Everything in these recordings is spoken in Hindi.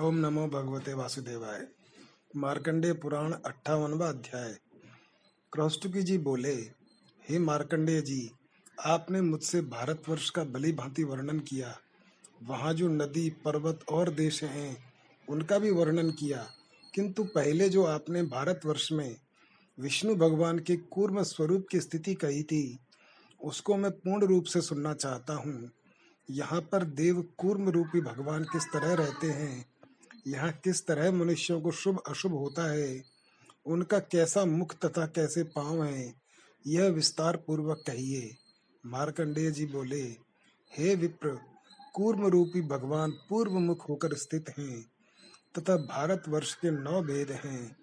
ओम नमो भगवते वासुदेवाय। मार्कंडेय पुराण अट्ठावनवा अध्याय। क्रौष्टुकी जी बोले, हे मार्कंडेय जी, आपने मुझसे भारतवर्ष का भली भांति वर्णन किया। वहाँ जो नदी, पर्वत और देश हैं, उनका भी वर्णन किया। किंतु पहले जो आपने भारतवर्ष में विष्णु भगवान के कूर्म स्वरूप की स्थिति कही थी, उसको मैं पूर्ण रूप से सुनना चाहता हूँ। यहाँ पर देव कूर्म रूपी भगवान किस तरह रहते हैं यहाँ किस तरह मनुष्यों को शुभ, अशुभ होता है? उनका कैसा मुख तथा कैसे पाँव है? यह विस्तार पूर्वक कहिए। मार्कंडेय जी बोले, हे विप्र कूर्म रूपी भगवान पूर्व मुख होकर स्थित हैं तथा भारत वर्ष के नौ भेद हैं।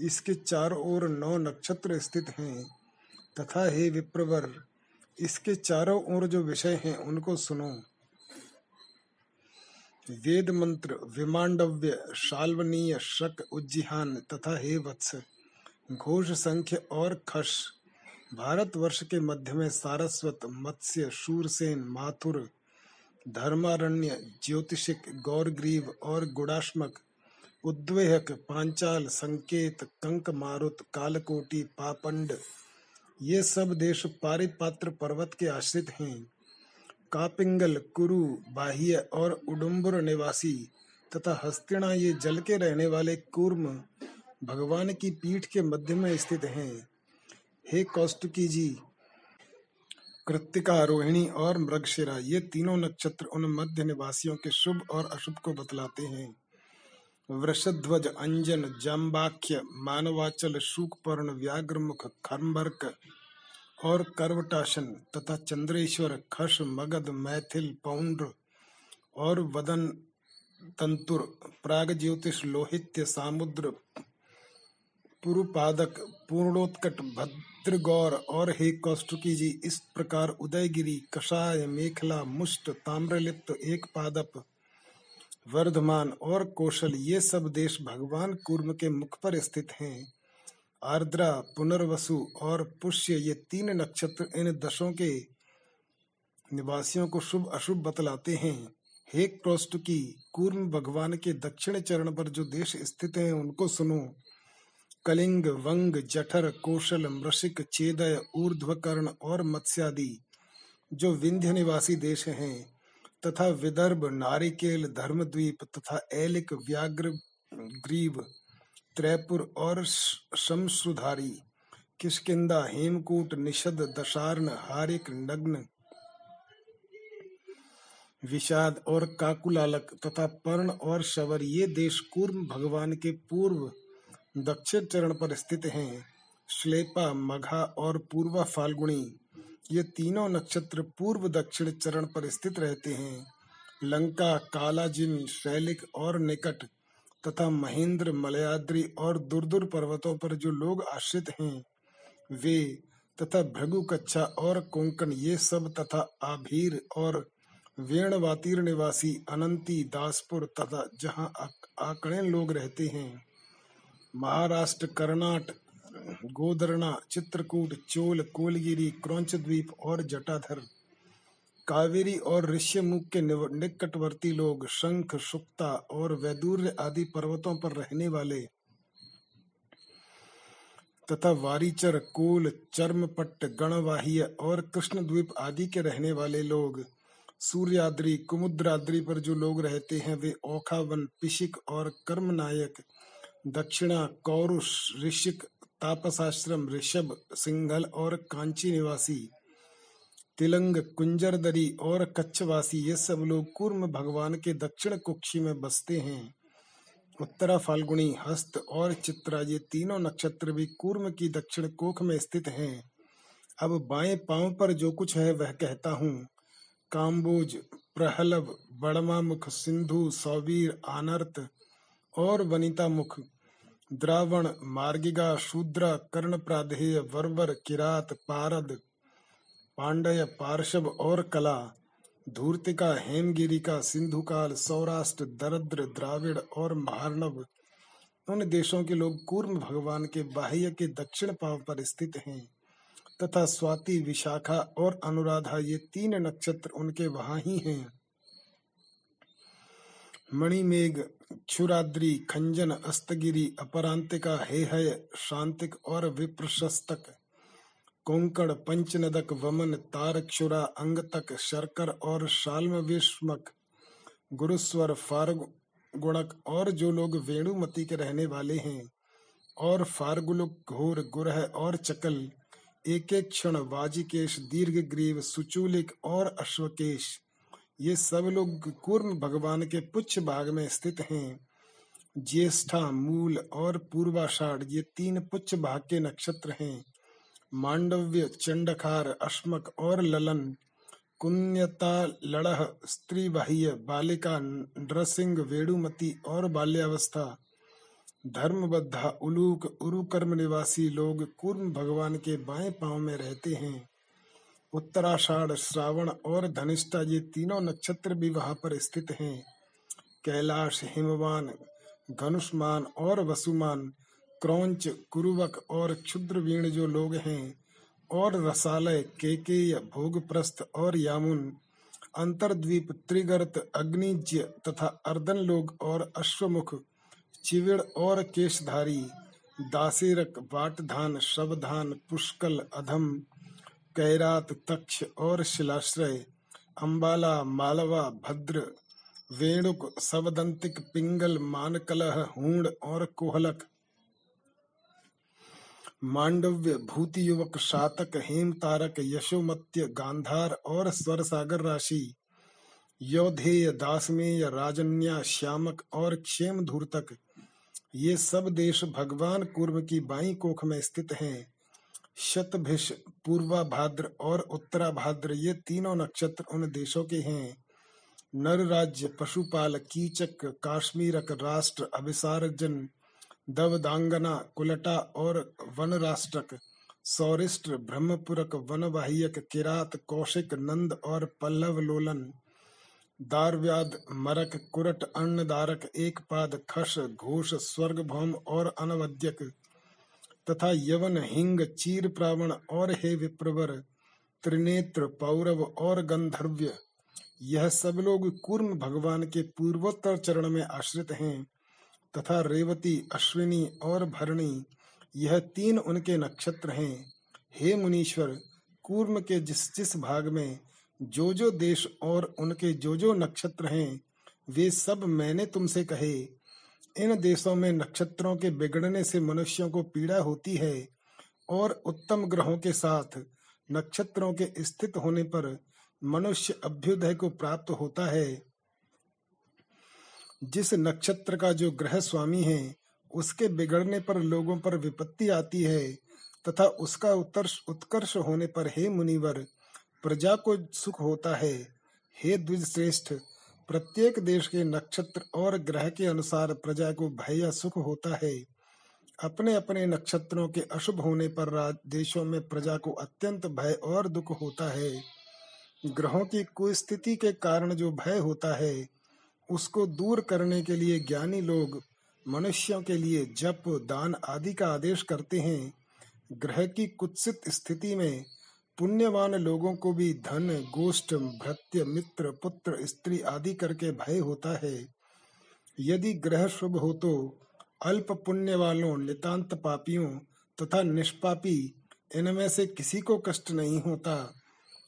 इसके चारों ओर नौ नक्षत्र स्थित हैं तथा हे विप्रवर इसके चारों ओर जो विषय हैं उनको सुनो। वेद मंत्र विमांडव्य शाल्वनीय, शक, उज्जिहान तथा हे वत्स, घोष संख्य और खश। भारतवर्ष के मध्य में सारस्वत, मत्स्य, शूरसेन, माथुर, धर्मारण्य, ज्योतिषिक, गौरग्रीव और गुड़ाश्मक उद्वेहक, पांचाल, संकेत, कंक मारुत, कालकोटी, पापंड, ये सब देश पारिपात्र पर्वत के आश्रित हैं। कापिंगल, कुरु, बाह्य और उडुम्बर निवासी तथा हस्तिना ये जल के रहने वाले कूर्म भगवान की पीठ के मध्य में स्थित हैं। हे कौस्तुकी जी, कृतिका, रोहिणी और मृगशिरा, ये तीनों नक्षत्र उन मध्य निवासियों के शुभ और अशुभ को बतलाते हैं। वृषध्वज, अंजन, जाम्बाख्य, मानवाचल, शुकपर्ण, व्याघ्रमुख खम्बर्क और कर्वटासन तथा चंद्रेश्वर खस मगध, मैथिल, पौंड्र और वदन, तंतुर, प्राग, ज्योतिष, लोहित्य, सामुद्र, पुरुपादक, पूर्णोत्कट, भद्रगौर और हे कौष्टुकी जी, इस प्रकार उदयगिरी, कषाय, मेखला, मुष्ट, ताम्रलिप्त एक पादप वर्धमान और कौशल, ये सब देश भगवान कूर्म के मुख पर स्थित हैं। आर्द्रा, पुनर्वसु और पुष्य, ये तीन नक्षत्र इन दशों के निवासियों को शुभ, अशुभ बतलाते हैं। हे की कूर्म भगवान के दक्षिण चरण पर जो देश स्थित हैं, उनको सुनो। कलिंग, वंग, जठर, कौशल, मृषिक, चेदय, ऊर्ध्वकर्ण और मत्स्यादि, जो विंध्य निवासी देश हैं, तथा विदर्भ, नारिकेल, धर्मद्वीप तथा एलिक व्याघ्र, ग्रीव त्रैपुर और शमसुधारी किष्किंदा हेमकूट, निषद दशार्ण हारिक, नग्न, विषाद और काकुलालक तथा पर्ण और शवर, ये देश कूर्म भगवान के पूर्व दक्षिण चरण पर स्थित हैं। श्लेपा, मघा और पूर्वा फाल्गुनी, ये तीनों नक्षत्र पूर्व दक्षिण चरण पर स्थित रहते हैं। लंका, कालाजिन, शैलिक और निकट तथा महेंद्र, मलयाद्री और दुर्दुर पर्वतों पर जो लोग आश्रित हैं, वे तथा भृगु कच्छा और कोंकण, ये सब तथा आभीर और वेणवातीर निवासी अनंती, दासपुर तथा जहाँ आकड़े लोग रहते हैं। महाराष्ट्र, कर्नाट गोदरना चित्रकूट, चोल, कोलगिरी क्रौच द्वीप और जटाधर कावेरी और ऋष्यमुख के निकटवर्ती लोग, शंख सुक्ता और वैदूर्य आदि पर्वतों पर रहने वाले तथा वारीचर, कोल, चर्मपट्ट, गणवाह्य और कृष्ण द्वीप आदि के रहने वाले लोग, सूर्याद्री, कुमुद्राद्री पर जो लोग रहते हैं, वे ओखावन पिशिक और कर्मनायक, दक्षिणा, कौरुष, ऋषिक, तापसाश्रम, ऋषभ, सिंघल और कांची निवासी। तिलंग, कुंजरदरी और कच्छवासी, ये सब लोग कूर्म भगवान के दक्षिण कुक्षी में बसते हैं। उत्तरा फाल्गुनी, हस्त और चित्रा, ये तीनों नक्षत्र भी कूर्म की दक्षिण कोख में स्थित हैं। अब बाएँ पाँव पर जो कुछ है, वह कहता हूँ, काम्बोज प्रहलब बड़मा मुख सिंधु, सौवीर, आनर्त और वनिता मुख द्रावण, मार्गिगा, शूद्रा कर्ण प्राधेय वर्वर, किरात, पारद पांडय पार्शव और कला, धूर्तिका, हेमगिरी का सिंधुकाल, सौराष्ट्र, दरद्र, द्राविड़ और महार्णव, उन देशों के लोग कूर्म भगवान के बाह्य के दक्षिण पाव पर स्थित हैं। तथा स्वाति, विशाखा और अनुराधा, ये तीन नक्षत्र उनके वहाँ ही हैं। मणिमेघ, क्षुराद्री, खंजन, अस्तगिरी, अपरांतिका, हेहय, शांतिक और विप्रशस्तक कोंकण पंचनदक वमन तारक्षुरा अंगतक शर्कर और शाल्म विस्मक गुरुस्वर फारगुणक और जो लोग वेणुमती के रहने वाले हैं, और फारगुलुक, घोर गुरह और चकल, एक एक क्षण वाजिकेश दीर्घ ग्रीव सुचूलिक और अश्वकेश, ये सब लोग कूर्म भगवान के पुच्छ भाग में स्थित हैं। ज्येष्ठा, मूल और पूर्वाषाढ़, ये तीन पुच्छ भाग के नक्षत्र हैं। मांडव्य चंडखार अश्मक और ललन, कुन्यता लड़ह, स्त्री बाह्य, बालिका नृसिंह, वेणुमती और बाल्यावस्था, धर्मबद्धा, उलूक, उरुकर्म निवासी लोग कूर्म भगवान के बाएँ पाँव में रहते हैं। उत्तराषाढ़, श्रावण और धनिष्ठा ये तीनों नक्षत्र भी वहाँ पर स्थित हैं। कैलाश, हिमवान धनुष्मान और वसुमान क्रौंच, कुरुवक और क्षुद्र वीण जो लोग हैं, और रसालय, केकेय, भोगप्रस्थ और यामुन, अंतरद्वीप, त्रिगर्त, अग्निज्य तथा अर्दन लोग और अश्वमुख, चिविड़ और केशधारी, दासेरक, वाटधान, शवधान, पुष्कल, अधम, कैरात, तक्ष और शिलाश्रय, अंबाला, मालवा, भद्र, वेणुक, सवदंतिक, पिंगल, मानकलह, हूण और कोहलक मांडव्य भूति युवक शातक हेम तारक यशोमत्य गांधार और स्वर सागर राशि। योधेय दासमेय राजन्या श्यामक और क्षेम धूर्तक ये सब देश भगवान कुर्म की बाई कोख में स्थित हैं। शतभिष पूर्वा भाद्र और उत्तरा भाद्र ये तीनों नक्षत्र उन देशों के हैं। नर राज्य पशुपाल, कीचक, काश्मीरक राष्ट्र, अभिसारजन दवदांगना, कुलटा और वनराष्ट्रक सौरिष्ट्र ब्रह्मपुरक, वनवाहियक, किरात, कौशिक, नंद और पल्लव लोलन दारव्याद, मरक, कुरट, अन्नदारक एक पाद खस घोष स्वर्ग भौम और अनवद्यक, तथा यवन, हिंग, चीर प्रावण और हे विप्रवर, त्रिनेत्र, पौरव और गंधर्व्य। यह सब लोग कूर्म भगवान के पूर्वोत्तर चरण में आश्रित हैं। तथा रेवती, अश्विनी और भरणी, यह तीन उनके नक्षत्र हैं। हे मुनीश्वर, कूर्म के जिस जिस भाग में जो जो देश और उनके जो जो नक्षत्र हैं, वे सब मैंने तुमसे कहे। इन देशों में नक्षत्रों के बिगड़ने से मनुष्यों को पीड़ा होती है और उत्तम ग्रहों के साथ नक्षत्रों के स्थित होने पर मनुष्य अभ्युदय को प्राप्त होता है। जिस नक्षत्र का जो ग्रह स्वामी है, उसके बिगड़ने पर लोगों पर विपत्ति आती है तथा उसका उत्कर्ष उत्कर्ष होने पर हे मुनिवर, प्रजा को सुख होता है। हे द्विज श्रेष्ठ प्रत्येक देश के नक्षत्र और ग्रह के अनुसार प्रजा को भय या सुख होता है। अपने अपने नक्षत्रों के अशुभ होने पर देशों में प्रजा को अत्यंत भय और दुख होता है। ग्रहों की कुस्थिति के कारण जो भय होता है उसको दूर करने के लिए ज्ञानी लोग मनुष्यों के लिए जप, दान आदि का आदेश करते हैं। ग्रह की कुत्सित स्थिति में पुण्यवान लोगों को भी धन, गोष्ठ भृत्य मित्र, पुत्र, स्त्री आदि करके भय होता है। यदि ग्रह शुभ हो तो अल्प पुण्य वालों नितांत पापियों तथा निष्पापी इनमें से किसी को कष्ट नहीं होता।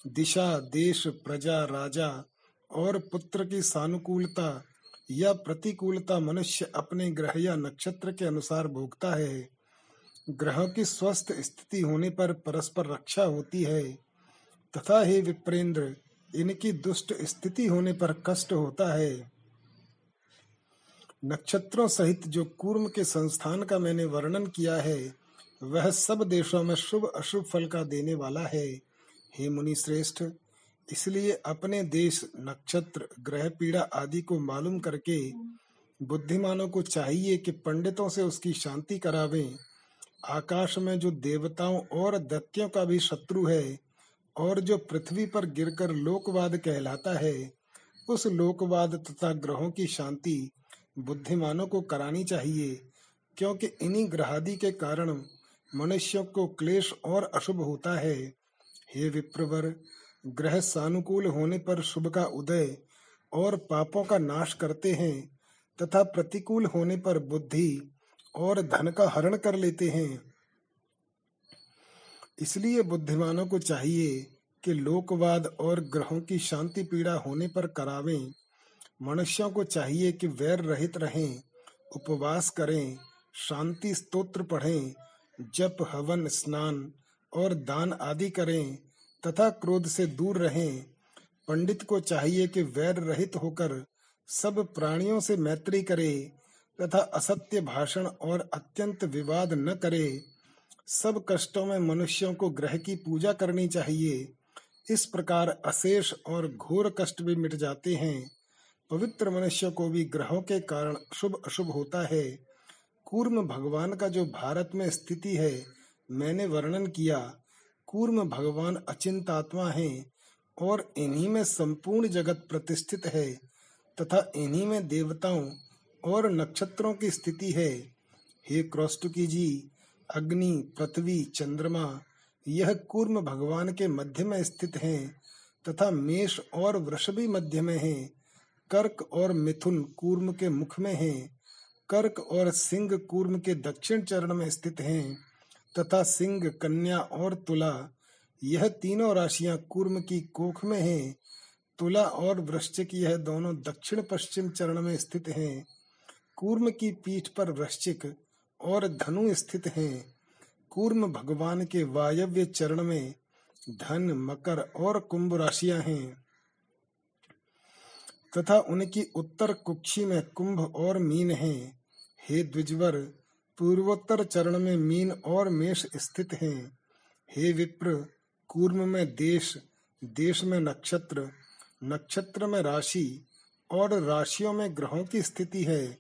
दिशा, देश, प्रजा, राजा और पुत्र की सानुकूलता या प्रतिकूलता मनुष्य अपने ग्रह या नक्षत्र के अनुसार भोगता है। ग्रह की स्वस्थ स्थिति होने पर परस्पर रक्षा होती है। तथा हे विप्रेंद्र, इनकी दुष्ट स्थिति होने पर कष्ट होता है। नक्षत्रों सहित जो कूर्म के संस्थान का मैंने वर्णन किया है, वह सब देशों में शुभ अशुभ फल का देने वाला है। हे मुनि श्रेष्ठ इसलिए अपने देश, नक्षत्र, ग्रह, पीड़ा आदि को मालूम करके बुद्धिमानों को चाहिए कि पंडितों से उसकी शांति करावें। आकाश में जो देवताओं और दैत्यों का भी शत्रु है और जो पृथ्वी पर गिरकर लोकवाद कहलाता है, उस लोकवाद तथा ग्रहों की शांति बुद्धिमानों को करानी चाहिए, क्योंकि इन्हीं ग्रहादि के कारण मनुष्यों को क्लेश और अशुभ होता है। हे विप्रवर ग्रह सानुकूल होने पर शुभ का उदय और पापों का नाश करते हैं तथा प्रतिकूल होने पर बुद्धि और धन का हरण कर लेते हैं। इसलिए बुद्धिमानों को चाहिए कि लोकवाद और ग्रहों की शांति पीड़ा होने पर करावें। मनुष्यों को चाहिए कि वैर रहित रहें, उपवास करें, शांति स्तोत्र पढ़ें, जप, हवन, स्नान और दान आदि करें। तथा क्रोध से दूर रहें। पंडित को चाहिए कि वैर रहित होकर सब प्राणियों से मैत्री करे तथा असत्य भाषण और अत्यंत विवाद न करे। सब कष्टों में मनुष्यों को ग्रह की पूजा करनी चाहिए। इस प्रकार अशेष और घोर कष्ट भी मिट जाते हैं। पवित्र मनुष्य को भी ग्रहों के कारण शुभ अशुभ होता है। कूर्म भगवान का जो भारत में स्थिति है, मैंने वर्णन किया। कूर्म भगवान अचिंत आत्मा है और इन्हीं में संपूर्ण जगत प्रतिष्ठित है तथा इन्हीं में देवताओं और नक्षत्रों की स्थिति है। हे क्रौष्टुकी जी, अग्नि, पृथ्वी, चंद्रमा, यह कूर्म भगवान के मध्य में स्थित हैं तथा मेष और वृष भी मध्य में हैं। कर्क और मिथुन कूर्म के मुख में हैं। कर्क और सिंह कूर्म के दक्षिण चरण में स्थित हैं। तथा सिंह, कन्या और तुला, यह तीनों राशियाँ कूर्म की कोख में हैं। तुला और वृश्चिक, यह दोनों दक्षिण पश्चिम चरण में स्थित हैं। कूर्म की पीठ पर वृश्चिक और धनु स्थित हैं। कूर्म भगवान के वायव्य चरण में धन, मकर और कुंभ राशियाँ हैं। तथा उनकी उत्तर कुक्षी में कुंभ और मीन हैं। हे द्विजवर पूर्वोत्तर चरण में मीन और मेष स्थित हैं। हे विप्र, कूर्म में देश देश में नक्षत्र नक्षत्र में राशि और राशियों में ग्रहों की स्थिति है।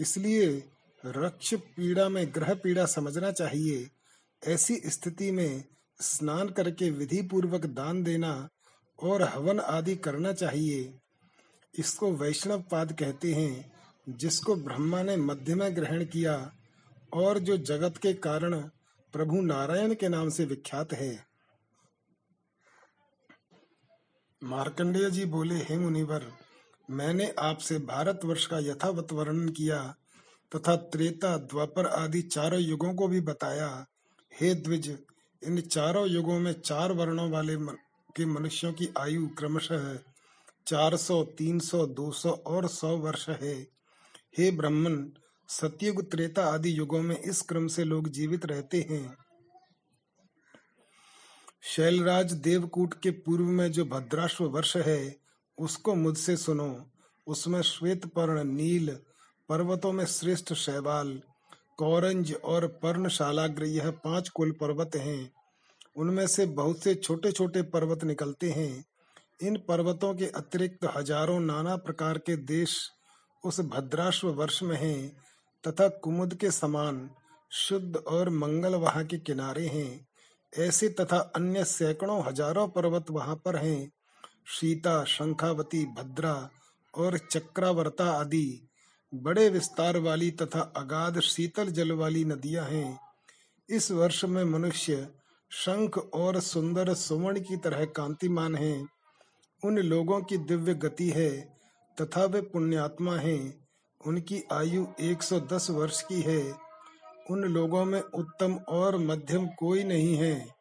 इसलिए रक्ष पीड़ा में ग्रह पीड़ा समझना चाहिए। ऐसी स्थिति में स्नान करके विधि पूर्वक दान देना और हवन आदि करना चाहिए। इसको वैष्णव पाद कहते हैं, जिसको ब्रह्मा ने मध्य में ग्रहण किया। और जो जगत के कारण प्रभु नारायण के नाम से विख्यात है। मार्कंडेय जी बोले हे मुनिवर मैंने आपसे भारतवर्ष का यथावत वर्णन किया तथा त्रेता द्वापर आदि चारों युगों को भी बताया। हे द्विज इन चारों युगों में चार वर्णों वाले मन, के मनुष्यों की आयु क्रमशः चार सौ तीन सौ दो सौ और सौ वर्ष है। हे ब्राह्मण सतयुग, त्रेता आदि युगों में इस क्रम से लोग जीवित रहते हैं। शैलराज देवकूट के पूर्व में जो भद्राश्व वर्ष है, उसको मुझसे सुनो। उसमें श्वेत पर्ण नील, पर्वतों में श्रेष्ठ शैवाल, कौरंज और पर्णशालाग्र यह पाँच कुल पर्वत हैं। उनमें से बहुत से छोटे छोटे पर्वत निकलते हैं। इन पर्वतों के अतिरिक्त हज़ारों नाना प्रकार के देश उस भद्राश्व वर्ष में हैं तथा कुमुद के समान शुद्ध और मंगल वहाँ के किनारे हैं। ऐसे तथा अन्य सैकड़ों हज़ारों पर्वत वहाँ पर हैं। सीता, शंखावती, भद्रा और चक्रावर्ता आदि बड़े विस्तार वाली तथा अगाध शीतल जल वाली नदियाँ हैं। इस वर्ष में मनुष्य शंख और सुंदर सुवर्ण की तरह कांतिमान हैं। उन लोगों की दिव्य गति है तथा वे पुण्यात्मा हैं। उनकी आयु 110 वर्ष की है। उन लोगों में उत्तम और मध्यम कोई नहीं है।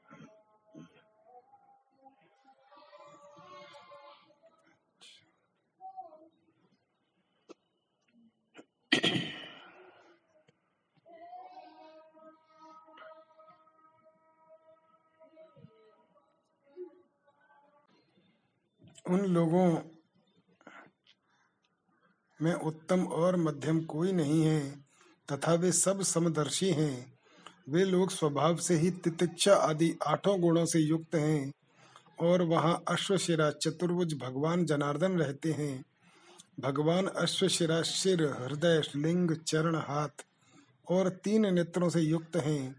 उन लोगों में उत्तम और मध्यम कोई नहीं है, तथा वे सब समदर्शी हैं। वे लोग स्वभाव से ही तितिक्षा आदि आठों गुणों से युक्त हैं, और वहाँ अश्वशिरा चतुर्भुज भगवान जनार्दन रहते हैं। भगवान अश्वशिरा शिर, हृदय, लिंग, चरण, हाथ और तीन नेत्रों से युक्त हैं।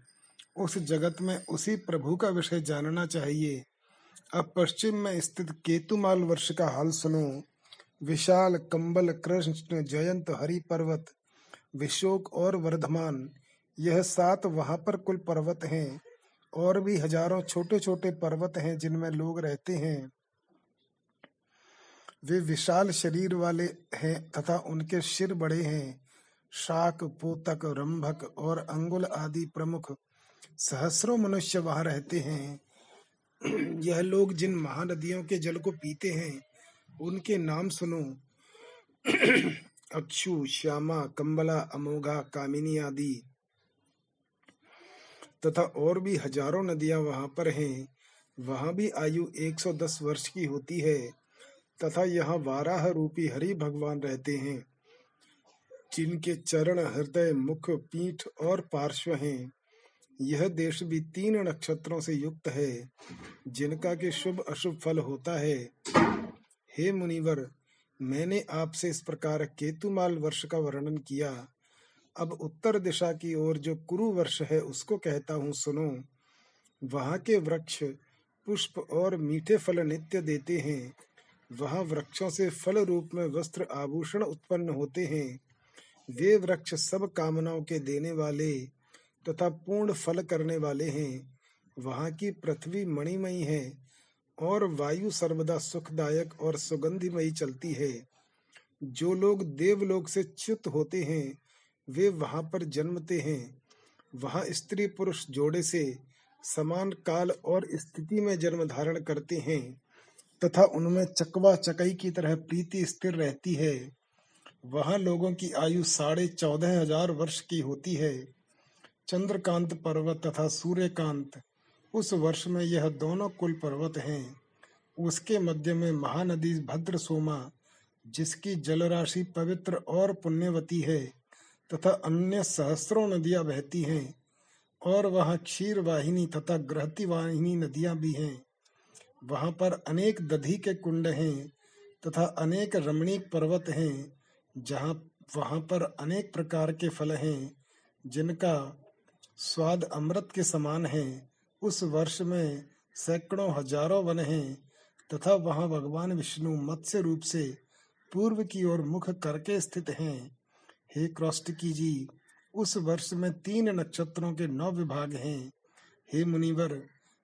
उस जगत में उसी प्रभु का विषय जानना चाहिए। अब पश्चिम में स्थित केतुमाल वर्ष का हाल सुनो। विशाल कंबल कृष्ण जयंत हरि पर्वत विशोक और वर्धमान, यह सात वहाँ पर कुल पर्वत हैं, और भी हज़ारों छोटे छोटे पर्वत हैं जिनमें लोग रहते हैं। वे विशाल शरीर वाले हैं तथा उनके सिर बड़े हैं। शाक, पोतक, रंभक और अंगुल आदि प्रमुख सहस्रों मनुष्य वहाँ रहते हैं। यह लोग जिन महानदियों के जल को पीते हैं उनके नाम सुनो। अक्षु, श्यामा कम्बला अमोघा, कामिनी आदि। तथा और भी हज़ारों नदियाँ वहाँ पर हैं। वहाँ भी आयु 110 वर्ष की होती है। तथा यहाँ वाराह रूपी हरि भगवान रहते हैं, जिनके चरण, हृदय, मुख, पीठ और पार्श्व हैं। यह देश भी तीन नक्षत्रों से युक्त है, जिनका के शुभ अशुभ फल होता है। हे मुनिवर, मैंने आपसे इस प्रकार केतुमाल वर्ष का वर्णन किया। अब उत्तर दिशा की ओर जो कुरु वर्ष है, उसको कहता हूँ, सुनो। वहाँ के वृक्ष पुष्प और मीठे फल नित्य देते हैं। वहाँ वृक्षों से फल रूप में वस्त्र आभूषण उत्पन्न होते हैं। वे वृक्ष सब कामनाओं के देने वाले तथा पूर्ण फल करने वाले हैं। वहाँ की पृथ्वी मणिमयी है। और वायु सर्वदा सुखदायक और सुगंधिमयी चलती है। जो लोग देवलोक से च्युत होते हैं, वे वहाँ पर जन्मते हैं। वहाँ स्त्री पुरुष जोड़े से समान काल और स्थिति में जन्म धारण करते हैं, तथा उनमें चकवा चकई की तरह प्रीति स्थिर रहती है। वहाँ लोगों की आयु साढ़े चौदह हज़ार वर्ष की होती है। चंद्रकांत पर्वत तथा सूर्यकांत उस वर्ष में यह दोनों कुल पर्वत हैं। उसके मध्य में महानदी भद्र सोमा जिसकी जलराशि पवित्र और पुण्यवती है, तथा अन्य सहस्रों नदियाँ बहती हैं, और वहाँ क्षीर वाहिनी तथा ग्रहती वाहिनी नदियाँ भी हैं। वहाँ पर अनेक दधी के कुंड हैं, तथा अनेक रमणीक पर्वत हैं, जहाँ, वहाँ पर अनेक प्रकार के फल हैं, जिनका स्वाद अमृत के समान है। उस वर्ष में सैकड़ों हज़ारों वन हैं, तथा वहाँ भगवान विष्णु मत्स्य रूप से पूर्व की ओर मुख करके स्थित हैं। हे क्रॉस्टिकी जी, उस वर्ष में तीन नक्षत्रों के नौ विभाग हैं। हे मुनिवर,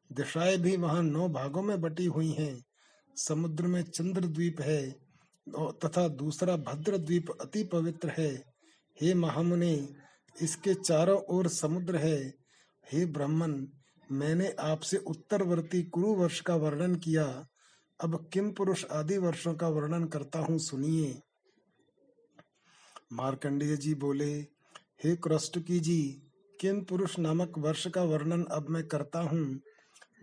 दिशाएँ भी वहाँ नौ भागों में बटी हुई हैं। समुद्र में चंद्र द्वीप है तथा दूसरा भद्र द्वीप अति पवित्र है। हे महामुनि, इसके चारों ओर समुद्र है। हे ब्राह्मण मैंने आपसे उत्तरवर्ती कुरु वर्ष का वर्णन किया। अब किम पुरुष आदि वर्षों का वर्णन करता हूँ, सुनिए। मार्कंडेय जी बोले, हे क्रष्टकी जी, किम पुरुष नामक वर्ष का वर्णन अब मैं करता हूँ,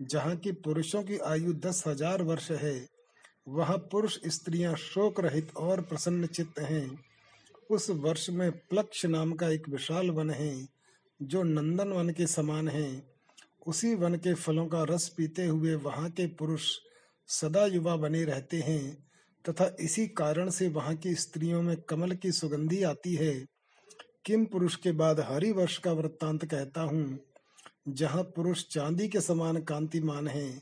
जहाँ की पुरुषों की आयु दस हज़ार वर्ष है। वह पुरुष स्त्रियाँ शोक रहित और प्रसन्न चित्त हैं। उस वर्ष में प्लक्ष नाम का एक विशाल वन है, जो नंदन वन के समान है। उसी वन के फलों का रस पीते हुए वहाँ के पुरुष सदा युवा बने रहते हैं, तथा इसी कारण से वहाँ की स्त्रियों में कमल की सुगंधी आती है। किम पुरुष के बाद हरि वर्ष का वृत्तांत कहता हूँ। जहाँ पुरुष चांदी के समान कांतिमान है,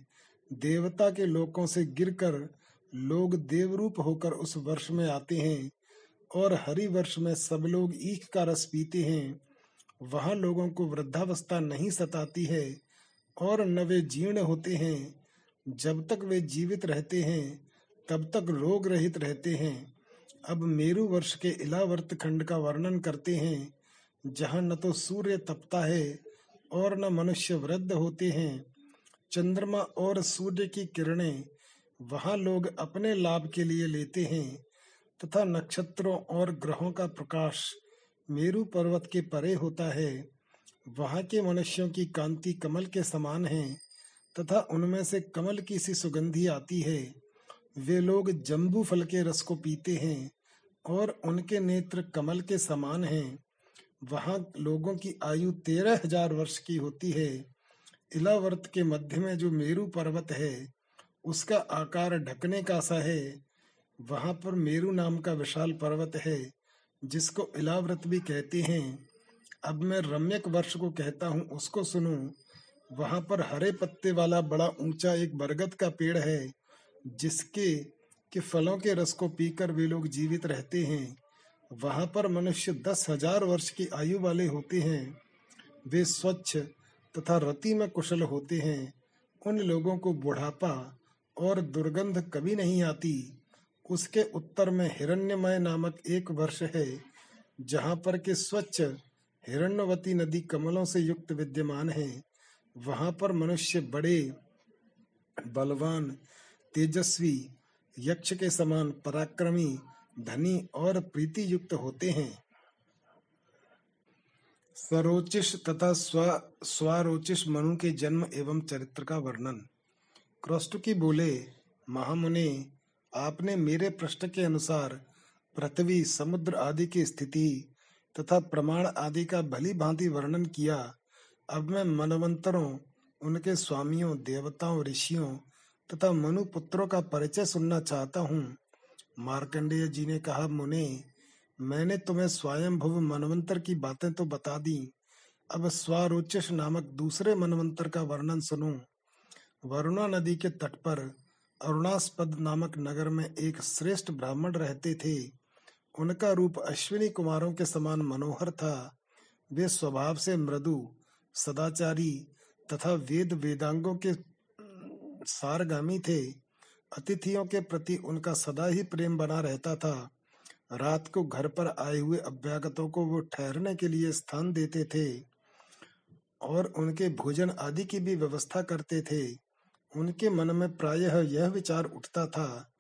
देवता के लोकों से गिरकर लोग देवरूप होकर उस वर्ष में आते हैं, और हरि वर्ष में सब लोग ईख का रस पीते हैं। वहाँ लोगों को वृद्धावस्था नहीं सताती है और न वे जीर्ण होते हैं। जब तक वे जीवित रहते हैं, तब तक रोग रहित रहते हैं। अब मेरु वर्ष के इलावर्त खंड का वर्णन करते हैं, जहाँ न तो सूर्य तपता है और न मनुष्य वृद्ध होते हैं। चंद्रमा और सूर्य की किरणें वहाँ लोग अपने लाभ के लिए लेते हैं, तथा नक्षत्रों और ग्रहों का प्रकाश मेरु पर्वत के परे होता है। वहाँ के मनुष्यों की कांति कमल के समान है तथा उनमें से कमल की सी सुगंधी आती है। वे लोग जम्बू फल के रस को पीते हैं और उनके नेत्र कमल के समान हैं। वहाँ लोगों की आयु तेरह हज़ार वर्ष की होती है। इलावर्त के मध्य में जो मेरु पर्वत है, उसका आकार ढकने का सा है। वहाँ पर मेरु नाम का विशाल पर्वत है, जिसको इलाव्रत भी कहते हैं। अब मैं रम्यक वर्ष को कहता हूँ, उसको सुनो। वहाँ पर हरे पत्ते वाला बड़ा ऊँचा एक बरगद का पेड़ है, जिसके के फलों के रस को पीकर वे लोग जीवित रहते हैं। वहाँ पर मनुष्य दस हज़ार वर्ष की आयु वाले होते हैं। वे स्वच्छ तथा रति में कुशल होते हैं। उन लोगों को बुढ़ापा और दुर्गंध कभी नहीं आती। उसके उत्तर में हिरण्यमय नामक एक वर्ष है, जहाँ पर के स्वच्छ हिरण्यवती नदी कमलों से युक्त विद्यमान है। वहाँ पर मनुष्य बड़े, बलवान, तेजस्वी, यक्ष के समान पराक्रमी, धनी और प्रीति युक्त होते हैं। सरोचिष तथा स्व, स्वारोचिष मनु के जन्म एवं चरित्र का वर्णन। क्रॉस्टुकी बोले, महामुनि, आपने मेरे प्रश्न के अनुसार पृथ्वी, समुद्र आदि की स्थिति तथा प्रमाण आदि का भली भांति वर्णन किया। अब मैं मनवंतरों, उनके स्वामियों, देवताओं, ऋषियों तथा मनु पुत्रों का परिचय सुनना चाहता हूँ। मार्कंडेय जी ने कहा, मुने, मैंने तुम्हें स्वयं भुव मनवंतर की बातें तो बता दी। अब स्वारोचिष नामक दूसरे मनवंतर का वर्णन सुनो। वरुणा नदी के तट पर अरुणास्पद नामक नगर में एक श्रेष्ठ ब्राह्मण रहते थे। उनका रूप अश्विनी कुमारों के समान मनोहर था। वे स्वभाव से मृदु, सदाचारी तथा वेद वेदांगों के सारगामी थे। अतिथियों के प्रति उनका सदा ही प्रेम बना रहता था। रात को घर पर आए हुए अभ्यागतों को वो ठहरने के लिए स्थान देते थे और उनके भोजन आदि की भी व्यवस्था करते थे। उनके मन में प्रायः यह विचार उठता था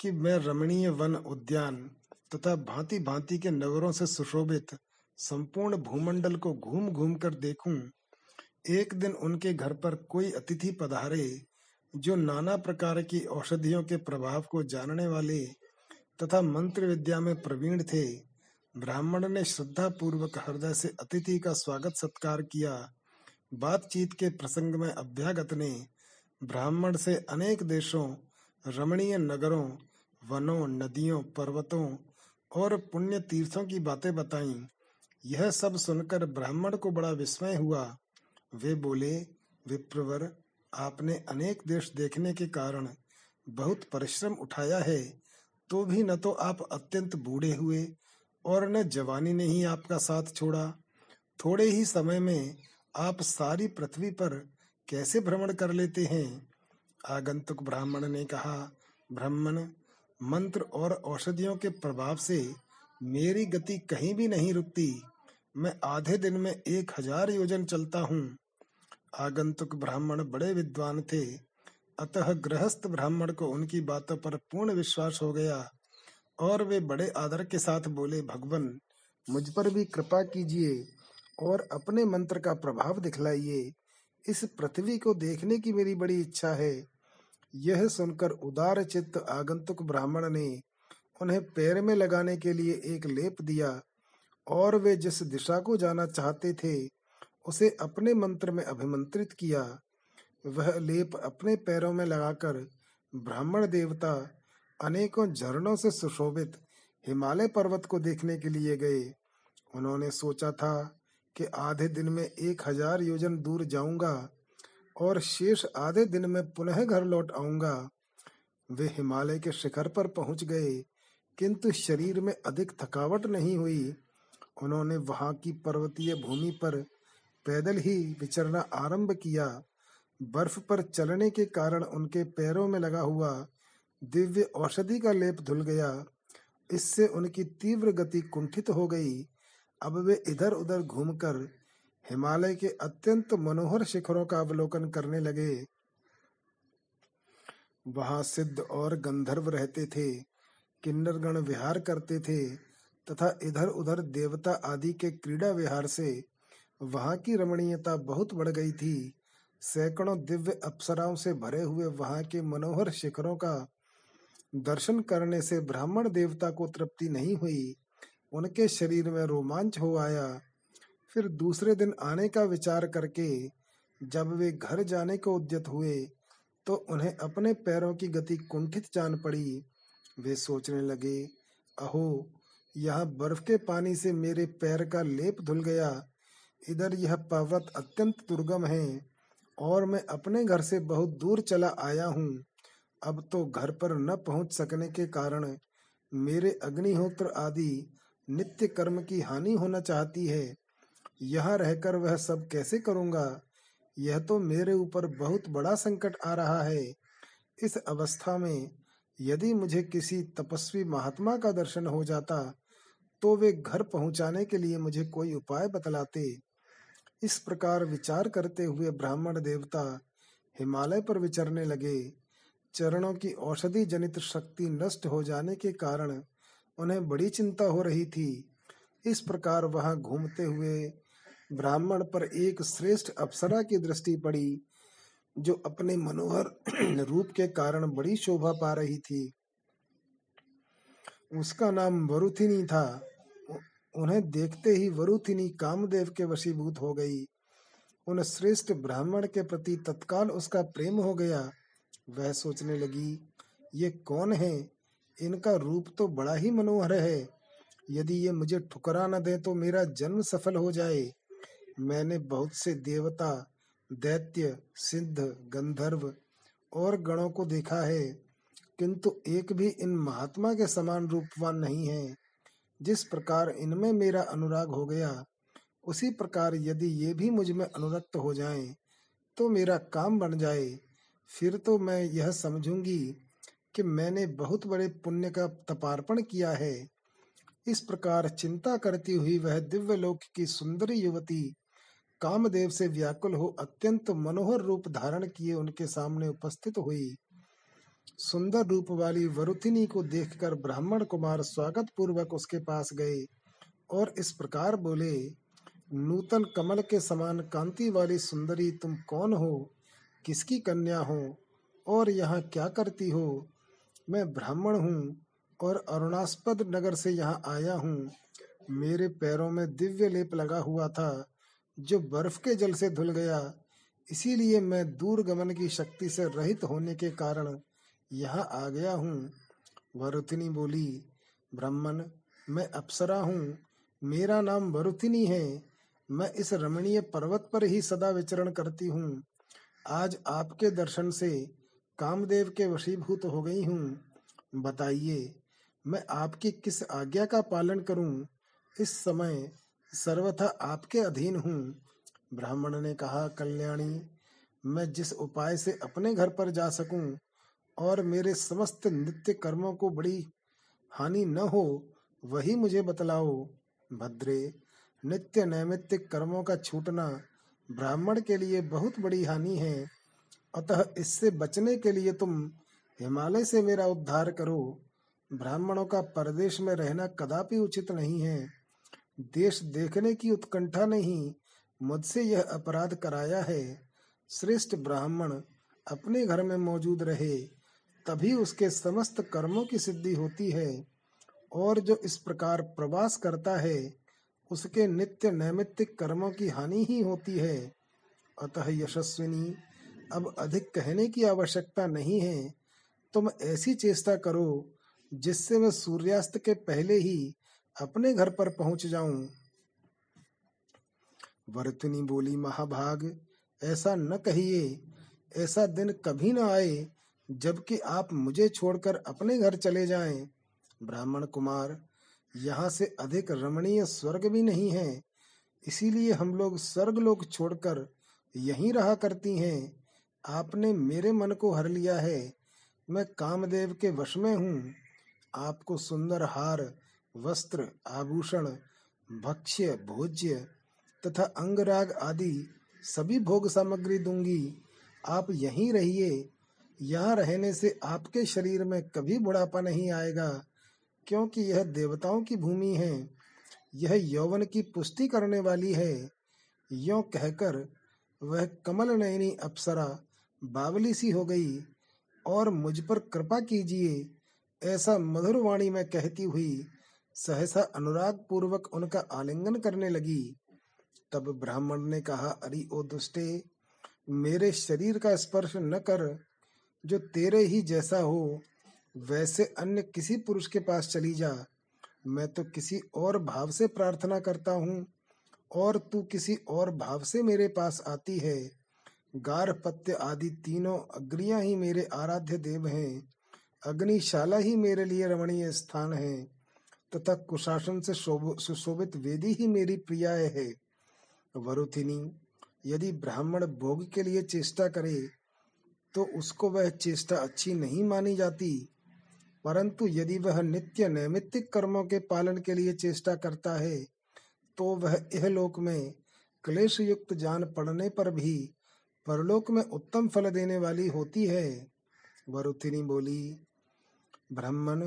कि मैं रमणीय वन उद्यान तथा भांति भांति के नगरों से सुशोभित संपूर्ण भूमंडल को घूम घूम कर देखूँ, एक दिन उनके घर पर कोई अतिथि पधारे जो नाना प्रकार की औषधियों के प्रभाव को जानने वाले तथा मंत्र विद्या में प्रवीण थे, ब्राह्मण ने श्रद्धा पूर्वक हृदय से अतिथि का स्वागत सत्कार किया। बातचीत के प्रसंग में अभ्यागत ने ब्राह्मण से अनेक देशों, रमणीय नगरों, वनों, नदियों, पर्वतों और पुण्य तीर्थों की बातें बताई। यह सब सुनकर ब्राह्मण को बड़ा विस्मय हुआ। वे बोले, विप्रवर, आपने अनेक देश देखने के कारण बहुत परिश्रम उठाया है तो भी न तो आप अत्यंत बूढ़े हुए और न जवानी ने ही आपका साथ छोड़ा। थोड़े ही समय में आप सारी पृथ्वी पर कैसे भ्रमण कर लेते हैं? आगंतुक ब्राह्मण ने कहा, ब्राह्मण मंत्र और औषधियों के प्रभाव से मेरी गति कहीं भी नहीं रुकती। मैं आधे दिन में एक हज़ार योजन चलता हूँ। आगंतुक ब्राह्मण बड़े विद्वान थे। अतः गृहस्थ ब्राह्मण को उनकी बातों पर पूर्ण विश्वास हो गया और वे बड़े आदर के साथ बोले, भगवान, मुझ पर भी कृपा कीजिए और अपने मंत्र का प्रभाव दिखलाइए। इस पृथ्वी को देखने की मेरी बड़ी इच्छा है। यह सुनकर उदार चित्त आगंतुक ब्राह्मण ने उन्हें पैर में लगाने के लिए एक लेप दिया, और वे जिस दिशा को जाना चाहते थे, उसे अपने मंत्र में अभिमंत्रित किया। वह लेप अपने पैरों में लगाकर ब्राह्मण देवता अनेकों झरनों से सुशोभित हिमालय पर्वत को देखने के लिए गए। उन्होंने सोचा था कि आधे दिन में एक हज़ार योजन दूर जाऊँगा और शेष आधे दिन में पुनः घर लौट आऊँगा। वे हिमालय के शिखर पर पहुँच गए, किंतु शरीर में अधिक थकावट नहीं हुई। उन्होंने वहाँ की पर्वतीय भूमि पर पैदल ही विचरना आरंभ किया। बर्फ़ पर चलने के कारण उनके पैरों में लगा हुआ दिव्य औषधि का लेप धुल गया। इससे उनकी तीव्र गति कुंठित हो गई। अब वे इधर उधर घूमकर हिमालय के अत्यंत मनोहर शिखरों का अवलोकन करने लगे। वहाँ सिद्ध और गंधर्व रहते थे, किन्नरगण विहार करते थे, तथा इधर उधर देवता आदि के क्रीड़ा विहार से वहाँ की रमणीयता बहुत बढ़ गई थी। सैकड़ों दिव्य अप्सराओं से भरे हुए वहाँ के मनोहर शिखरों का दर्शन करने से ब्राह्मण देवता को तृप्ति नहीं हुई। उनके शरीर में रोमांच हो आया। फिर दूसरे दिन आने का विचार करके जब वे घर जाने को उद्यत हुए तो उन्हें अपने पैरों की गति कुंठित जान पड़ी। वे सोचने लगे, अहो, यहाँ बर्फ़ के पानी से मेरे पैर का लेप धुल गया। इधर यह पर्वत अत्यंत दुर्गम है और मैं अपने घर से बहुत दूर चला आया हूँ। अब तो घर पर न पहुँच सकने के कारण मेरे अग्निहोत्र आदि नित्य कर्म की हानि होना चाहती है। यहाँ रहकर वह सब कैसे करूँगा? यह तो मेरे ऊपर बहुत बड़ा संकट आ रहा है। इस अवस्था में यदि मुझे किसी तपस्वी महात्मा का दर्शन हो जाता तो वे घर पहुँचाने के लिए मुझे कोई उपाय बतलाते। इस प्रकार विचार करते हुए ब्राह्मण देवता हिमालय पर विचरने लगे। चरणों की औषधि जनित शक्ति नष्ट हो जाने के कारण उन्हें बड़ी चिंता हो रही थी। इस प्रकार वहाँ घूमते हुए ब्राह्मण पर एक श्रेष्ठ अप्सरा की दृष्टि पड़ी, जो अपने मनोहर रूप के कारण बड़ी शोभा पा रही थी। उसका नाम वरुथिनी था। उन्हें देखते ही वरुथिनी कामदेव के वशीभूत हो गई। उन श्रेष्ठ ब्राह्मण के प्रति तत्काल उसका प्रेम हो गया। वह सोचने लगी, ये कौन है? इनका रूप तो बड़ा ही मनोहर है। यदि ये मुझे ठुकरा न दे तो मेरा जन्म सफल हो जाए। मैंने बहुत से देवता दैत्य सिद्ध गंधर्व और गणों को देखा है किंतु एक भी इन महात्मा के समान रूपवान नहीं है। जिस प्रकार इनमें मेरा अनुराग हो गया उसी प्रकार यदि ये भी मुझमें अनुरक्त हो जाएँ, तो मेरा काम बन जाए। फिर तो मैं यह समझूँगी कि मैंने बहुत बड़े पुण्य का तपार्पण किया है। इस प्रकार चिंता करती हुई वह दिव्य लोक की सुंदरी युवती कामदेव से व्याकुल हो अत्यंत मनोहर रूप धारण किए उनके सामने उपस्थित हुई। सुंदर रूप वाली वरुथिनी को देखकर ब्राह्मण कुमार स्वागत पूर्वक उसके पास गए और इस प्रकार बोले, नूतन कमल के समान कांति वाली सुंदरी तुम कौन हो? किसकी कन्या हो? और यहाँ क्या करती हो? मैं ब्राह्मण हूँ और अरुणास्पद नगर से यहाँ आया हूँ। मेरे पैरों में दिव्य लेप लगा हुआ था। जो बर्फ़ के जल से धुल गया, इसीलिए मैं दूर गमन की शक्ति से रहित होने के कारण यहाँ आ गया हूँ। वरुथिनी बोली, ब्राह्मण, मैं अप्सरा हूँ। मेरा नाम वरुथिनी है। मैं इस रमणीय पर्वत पर ही सदा विचरण करती हूँ। आज आपके दर्शन से कामदेव के वशीभूत हो गई हूँ। बताइए, मैं आपकी किस आज्ञा का पालन करूँ? इस समय सर्वथा आपके अधीन हूँ। ब्राह्मण ने कहा, कल्याणी, मैं जिस उपाय से अपने घर पर जा सकूँ और मेरे समस्त नित्य कर्मों को बड़ी हानि न हो, वही मुझे बतलाओ। भद्रे, नित्य नैमित्य कर्मों का छूटना ब्राह्मण के लिए बहुत बड़ी हानि है। अतः इससे बचने के लिए तुम हिमालय से मेरा उद्धार करो। ब्राह्मणों का परदेश में रहना कदापि उचित नहीं है। देश देखने की उत्कंठा नहीं मुझसे यह अपराध कराया है। श्रेष्ठ ब्राह्मण अपने घर में मौजूद रहे, तभी उसके समस्त कर्मों की सिद्धि होती है और जो इस प्रकार प्रवास करता है, उसके नित्य नैमित्तिक कर्मों की हानि ही होती है। अतः यशस्विनी, अब अधिक कहने की आवश्यकता नहीं है। तुम ऐसी चेष्टा करो, जिससे मैं सूर्यास्त के पहले ही अपने घर पर पहुँच जाऊँ। वर्तनी बोली, महाभाग, ऐसा न कहिए, ऐसा दिन कभी न आए जबकि आप मुझे छोड़कर अपने घर चले जाएँ। ब्राह्मण कुमार, यहाँ से अधिक रमणीय स्वर्ग भी नहीं है, इसीलिए हम लोग स्वर्ग लोग छोड़कर यहीं रहा करती हैं। आपने मेरे मन को हर लिया है, मैं कामदेव के वश में हूँ। आपको सुंदर हार वस्त्र, आभूषण, भक्ष्य, भोज्य तथा अंगराग आदि सभी भोग सामग्री दूँगी। आप यहीं रहिए। यहाँ रहने से आपके शरीर में कभी बुढ़ापा नहीं आएगा, क्योंकि यह देवताओं की भूमि है। यह यौवन की पुष्टि करने वाली है। यो कहकर वह कमल नयनी अप्सरा बावली सी हो गई और मुझ पर कृपा कीजिए, ऐसा मधुर वाणी में कहती हुई सहसा अनुराग पूर्वक उनका आलिंगन करने लगी। तब ब्राह्मण ने कहा, अरे, ओ दुष्टे, मेरे शरीर का स्पर्श न कर। जो तेरे ही जैसा हो, वैसे अन्य किसी पुरुष के पास चली जा। मैं तो किसी और भाव से प्रार्थना करता हूँ, और तू किसी और भाव से मेरे पास आती है। गार पत्य आदि तीनों अग्रिया ही मेरे आराध्य देव हैं। अग्निशाला ही मेरे लिए रमणीय स्थान है। तथा कुशासन से सुशोभित वेदी ही मेरी प्रिया है। वरुथिनी, यदि ब्राह्मण भोग के लिए चेष्टा करे तो उसको वह चेष्टा अच्छी नहीं मानी जाती। परंतु यदि वह नित्य नैमित्तिक कर्मों के पालन के लिए चेष्टा करता है तो वह यह लोक में क्लेश युक्त जान पड़ने पर भी परलोक में उत्तम फल देने वाली होती है। वरुथिनी बोली, ब्राह्मण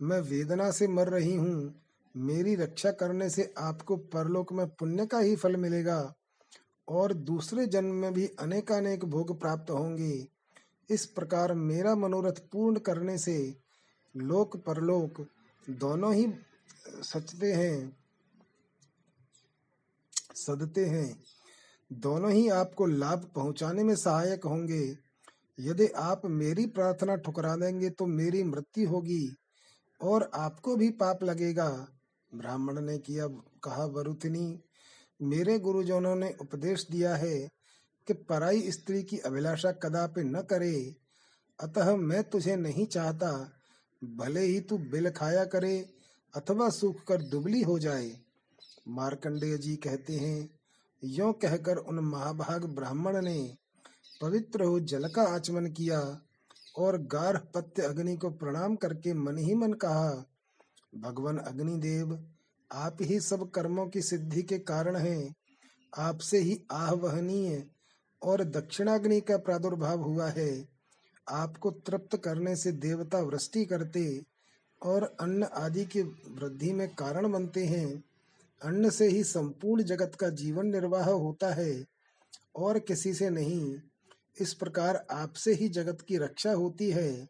मैं वेदना से मर रही हूँ। मेरी रक्षा करने से आपको परलोक में पुण्य का ही फल मिलेगा और दूसरे जन्म में भी अनेकानेक भोग प्राप्त होंगे। इस प्रकार मेरा मनोरथ पूर्ण करने से लोक परलोक दोनों ही सचते हैं, सदते हैं। दोनों ही आपको लाभ पहुँचाने में सहायक होंगे। यदि आप मेरी प्रार्थना ठुकरा देंगे तो मेरी मृत्यु होगी। और आपको भी पाप लगेगा। ब्राह्मण ने किया, कहा, वरुथिनी, मेरे गुरुजनों ने उपदेश दिया है कि पराई स्त्री की अभिलाषा कदापि न करे। अतः मैं तुझे नहीं चाहता। भले ही तू बिल खाया करे अथवा सूख कर दुबली हो जाए। मार्कंडेय जी कहते हैं, यो कहकर उन महाभाग ब्राह्मण ने पवित्र हो जल का आचमन किया। और गार्ह पत्य अग्नि को प्रणाम करके मन ही मन कहा, भगवान अग्निदेव, आप ही सब कर्मों की सिद्धि के कारण हैं। आपसे ही आहवहनीय और दक्षिणाग्नि का प्रादुर्भाव हुआ है। आपको तृप्त करने से देवता वृष्टि करते और अन्न आदि की वृद्धि में कारण बनते हैं। अन्न से ही संपूर्ण जगत का जीवन निर्वाह होता है और किसी से नहीं। इस प्रकार आपसे ही जगत की रक्षा होती है।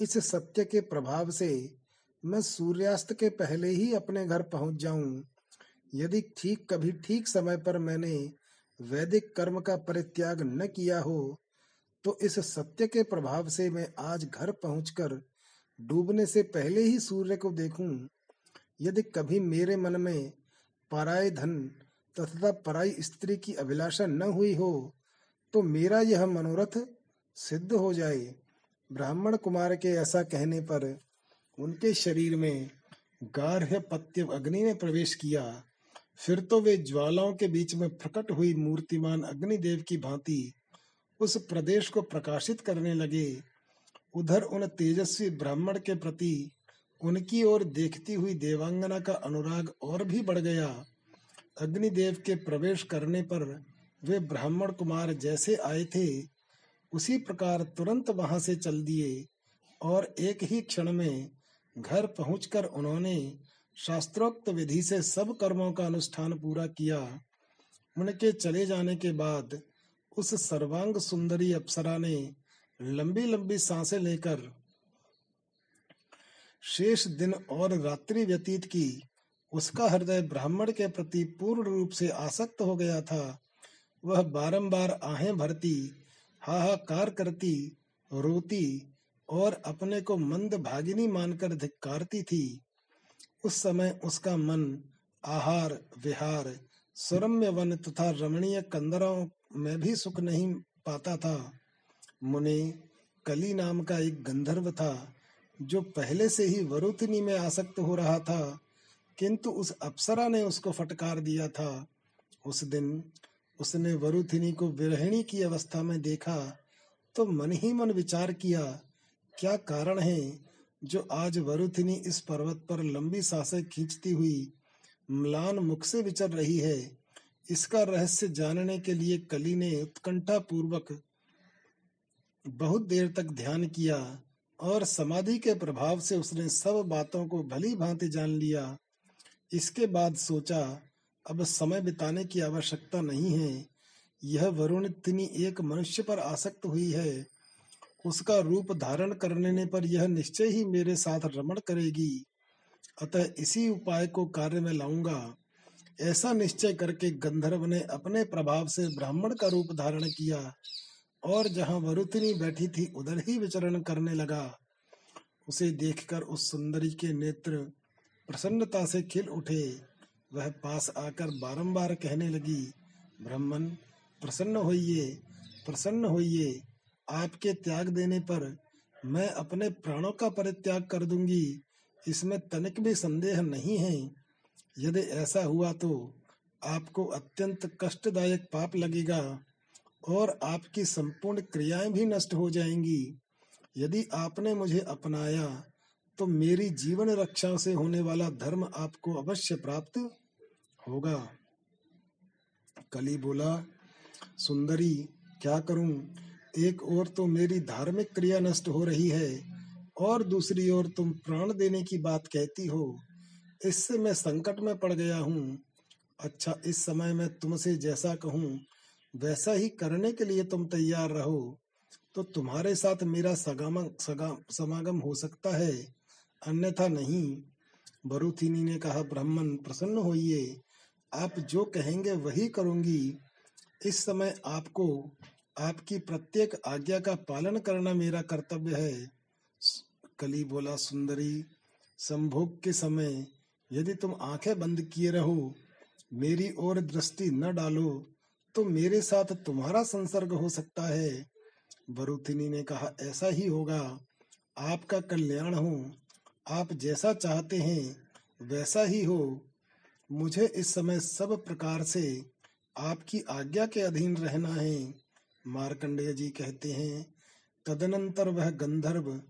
इस सत्य के प्रभाव से मैं सूर्यास्त के पहले ही अपने घर पहुँच जाऊँ। यदि ठीक, कभी ठीक समय पर मैंने वैदिक कर्म का परित्याग न किया हो तो इस सत्य के प्रभाव से मैं आज घर पहुंचकर डूबने से पहले ही सूर्य को देखूँ। यदि कभी मेरे मन में पराय धन तथा पराई स्त्री की अभिलाषा न हुई हो तो मेरा यह मनोरथ सिद्ध हो जाए ब्राह्मण कुमार के ऐसा कहने पर उनके शरीर में गार्ह पत्य अग्नि ने प्रवेश किया। फिर तो वे ज्वालाओं के बीच में प्रकट हुई मूर्तिमान अग्निदेव की भांति उस प्रदेश को प्रकाशित करने लगे। उधर उन तेजस्वी ब्राह्मण के प्रति उनकी ओर देखती हुई देवांगना का अनुराग और भी बढ़ गया। अग्निदेव के प्रवेश करने पर वे ब्राह्मण कुमार जैसे आए थे, उसी प्रकार तुरंत वहाँ से चल दिए और एक ही क्षण में घर पहुंचकर उन्होंने शास्त्रोक्त विधि से सब कर्मों का अनुष्ठान पूरा किया। उनके चले जाने के बाद उस सर्वांग सुंदरी अप्सरा ने लंबी लंबी साँसें लेकर शेष दिन और रात्रि व्यतीत की। उसका हृदय ब्राह्मण के प्रति पूर्ण रूप से आसक्त हो गया था। वह बारंबार आहें भरती, हाहाकार करती, रोती और अपने को मंद भागिनी मानकर धिक्कारती थी। उस समय उसका मन आहार, विहार सुरम्य वन तथा रमणीय कंदरों में भी सुख नहीं पाता था। मुने कली नाम का एक गंधर्व था, जो पहले से ही वरुतनी में आसक्त हो रहा था, किंतु उस अप्सरा ने उसको फटकार दिया था। उस दिन उसने वरुथिनी को विरहिणी की अवस्था में देखा तो मन ही मन विचार किया, क्या कारण है जो आज वरुथिनी इस पर्वत पर लंबी साँसें खींचती हुई म्लान मुख से विचर रही है? इसका रहस्य जानने के लिए कली ने उत्कंठा पूर्वक बहुत देर तक ध्यान किया और समाधि के प्रभाव से उसने सब बातों को भली भांति जान लिया। इसके बाद सोचा अब समय बिताने की आवश्यकता नहीं है। यह वरुण तिनी एक मनुष्य पर आसक्त हुई है। उसका रूप धारण करने पर यह निश्चय ही मेरे साथ रमण करेगी। अतः इसी उपाय को कार्य में लाऊँगा। ऐसा निश्चय करके गंधर्व ने अपने प्रभाव से ब्राह्मण का रूप धारण किया और जहाँ वरुतिनी बैठी थी, उधर ही विचरण करने लगा। उसे देखकर उस सुंदरी के नेत्र प्रसन्नता से खिल उठे। वह पास आकर बारंबार कहने लगी, ब्राह्मण, प्रसन्न होइए प्रसन्न होइए। आपके त्याग देने पर मैं अपने प्राणों का परित्याग कर दूँगी। इसमें तनिक भी संदेह नहीं है। यदि ऐसा हुआ तो आपको अत्यंत कष्टदायक पाप लगेगा और आपकी संपूर्ण क्रियाएँ भी नष्ट हो जाएँगी। यदि आपने मुझे अपनाया तो मेरी जीवन रक्षा से होने वाला धर्म आपको अवश्य प्राप्त होगा। कली बोला सुंदरी क्या करूँ? एक ओर तो मेरी धार्मिक क्रिया नष्ट हो रही है और दूसरी ओर तुम प्राण देने की बात कहती हो। इससे मैं संकट में पड़ गया हूँ। अच्छा इस समय मैं तुमसे जैसा कहूँ वैसा ही करने के लिए तुम तैयार रहो। तो तुम्हारे साथ मेरा सगाम सगा, समागम हो सकता है। अन्यथा नहीं। बरुथिनी ने कहा ब्राह्मण प्रसन्न होइए। आप जो कहेंगे वही करूँगी। इस समय आपको आपकी प्रत्येक आज्ञा का पालन करना मेरा कर्तव्य है। कली बोला, सुंदरी, संभोग के समय यदि तुम आँखें बंद किए रहो, मेरी ओर दृष्टि न डालो तो मेरे साथ तुम्हारा संसर्ग हो सकता है। बरुथिनी ने कहा, ऐसा ही होगा। आपका कल्याण हो। आप जैसा चाहते हैं, वैसा ही हो। मुझे इस समय सब प्रकार से आपकी आज्ञा के अधीन रहना है। मार्कंडेय जी कहते हैं, तदनंतर वह गंधर्व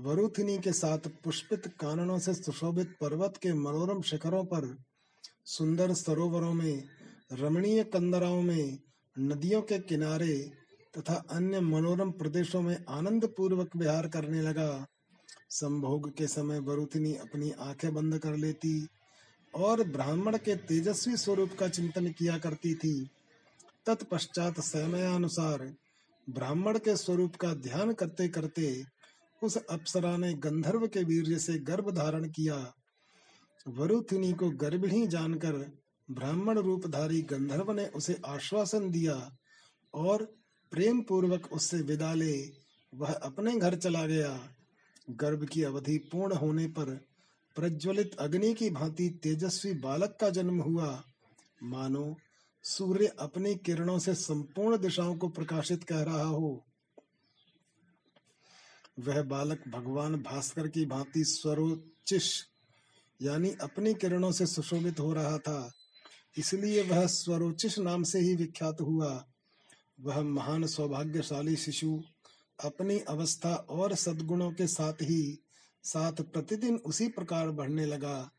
वरुथिनी के साथ पुष्पित काननों से सुशोभित पर्वत के मनोरम शिखरों पर सुंदर सरोवरों में, रमणीय कंदराओं में, नदियों के किनारे तथा अन्य मनोरम प्रदेशों में आनंद पूर्वक विहार करने लगा। संभोग के समय वरुथिनी अपनी आँखें बंद कर लेती और ब्राह्मण के तेजस्वी स्वरूप का चिंतन किया करती थी। तत्पश्चात समयानुसार ब्राह्मण के स्वरूप का ध्यान करते करते उस अप्सरा ने गंधर्व के वीर से गर्भ धारण किया। वरुथिनी को गर्भिणी जानकर ब्राह्मण रूपधारी गंधर्व ने उसे आश्वासन दिया और प्रेम पूर्वक उससे विदा ले। वह अपने घर चला गया। गर्भ की अवधि पूर्ण होने पर प्रज्वलित अग्नि की भांति तेजस्वी बालक का जन्म हुआ। मानो, सूर्य अपनी किरणों से संपूर्ण दिशाओं को प्रकाशित कर रहा हो। वह बालक भगवान भास्कर की भांति स्वरोचिश, यानी अपनी किरणों से सुशोभित हो रहा था। इसलिए वह स्वरोचिश नाम से ही विख्यात हुआ। वह महान सौभाग्यशाली शिशु अपनी अवस्था और सद्गुणों के साथ ही साथ प्रतिदिन उसी प्रकार बढ़ने लगा,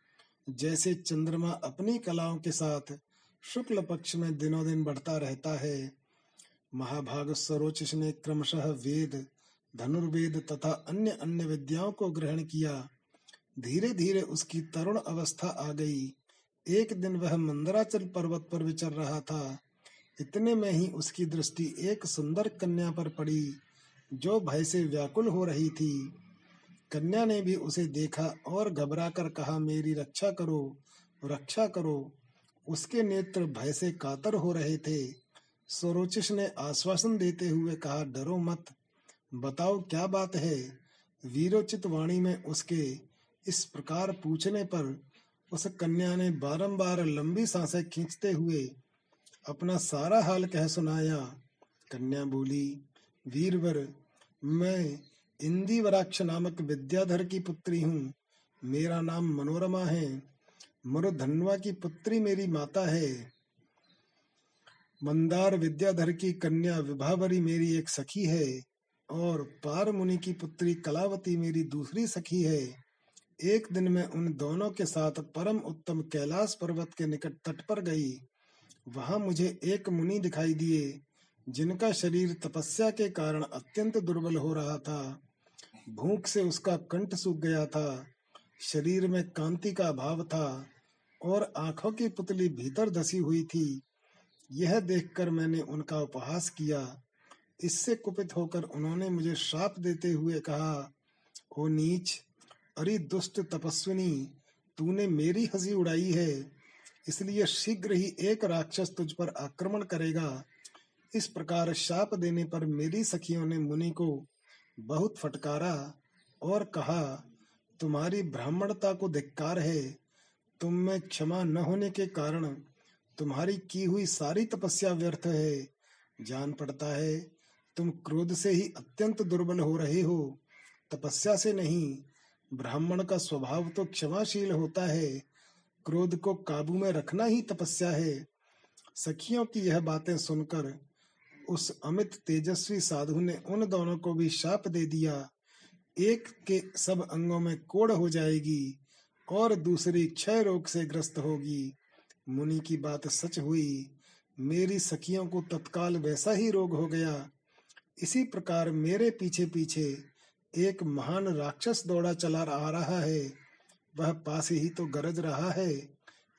जैसे चंद्रमा अपनी कलाओं के साथ शुक्ल पक्ष में दिनों दिन बढ़ता रहता है। महाभाग सरोच ने क्रमशः वेद, धनुर्वेद तथा अन्य अन्य विद्याओं को ग्रहण किया। धीरे धीरे उसकी तरुण अवस्था आ गई। एक दिन वह मंदराचल पर्वत पर विचर रहा था। इतने में ही उसकी दृष्टि एक सुंदर कन्या पर पड़ी, जो भय से व्याकुल हो रही थी। कन्या ने भी उसे देखा और घबराकर कहा, मेरी रक्षा करो रक्षा करो। उसके नेत्र भय से कातर हो रहे थे। सरोचिश ने आश्वासन देते हुए कहा, डरो मत। बताओ क्या बात है? वीरोचित वाणी में उसके इस प्रकार पूछने पर उस कन्या ने बारंबार लंबी साँसें खींचते हुए अपना सारा हाल कह सुनाया। कन्या बोली, वीरवर, मैं इंदिवराक्ष नामक विद्याधर की पुत्री हूँ। मेरा नाम मनोरमा है। मरुधन्वा की पुत्री मेरी माता है। मंदार विद्याधर की कन्या विभावरी मेरी एक सखी है और पार मुनि की पुत्री कलावती मेरी दूसरी सखी है। एक दिन मैं उन दोनों के साथ परम उत्तम कैलाश पर्वत के निकट तट पर गई। वहाँ मुझे एक मुनि दिखाई दिए, जिनका शरीर तपस्या के कारण अत्यंत दुर्बल हो रहा था। भूख से उसका कंठ सूख गया था, शरीर में कांति का अभाव था और आँखों की पुतली भीतर धसी हुई थी। यह देखकर मैंने उनका उपहास किया। इससे कुपित होकर उन्होंने मुझे श्राप देते हुए कहा, ओ नीच, अरे दुष्ट तपस्विनी, तूने मेरी हँसी उड़ाई है। इसलिए शीघ्र ही एक राक्षस तुझ पर आक्रमण करेगा। इस प्रकार शाप देने पर मेरी सखियों ने मुनि को बहुत फटकारा और कहा, तुम्हारी ब्राह्मणता को धिक्कार है। तुम में क्षमा न होने के कारण तुम्हारी की हुई सारी तपस्या व्यर्थ है। जान पड़ता है, तुम क्रोध से ही अत्यंत दुर्बल हो रहे हो। तपस्या से नहीं, ब्राह्मण का स्वभाव तो क्षमाशील होता है। क्रोध को काबू में रखना ही तपस्या है। सखियों की यह बातें सुनकर उस अमित तेजस्वी साधु ने उन दोनों को भी शाप दे दिया। एक के सब अंगों में कोड़ हो जाएगी और दूसरी क्षय रोग से ग्रस्त होगी। मुनि की बात सच हुई। मेरी सखियों को तत्काल वैसा ही रोग हो गया। इसी प्रकार मेरे पीछे पीछे एक महान राक्षस दौड़ा चला आ रहा है। वह पास ही तो गरज रहा है।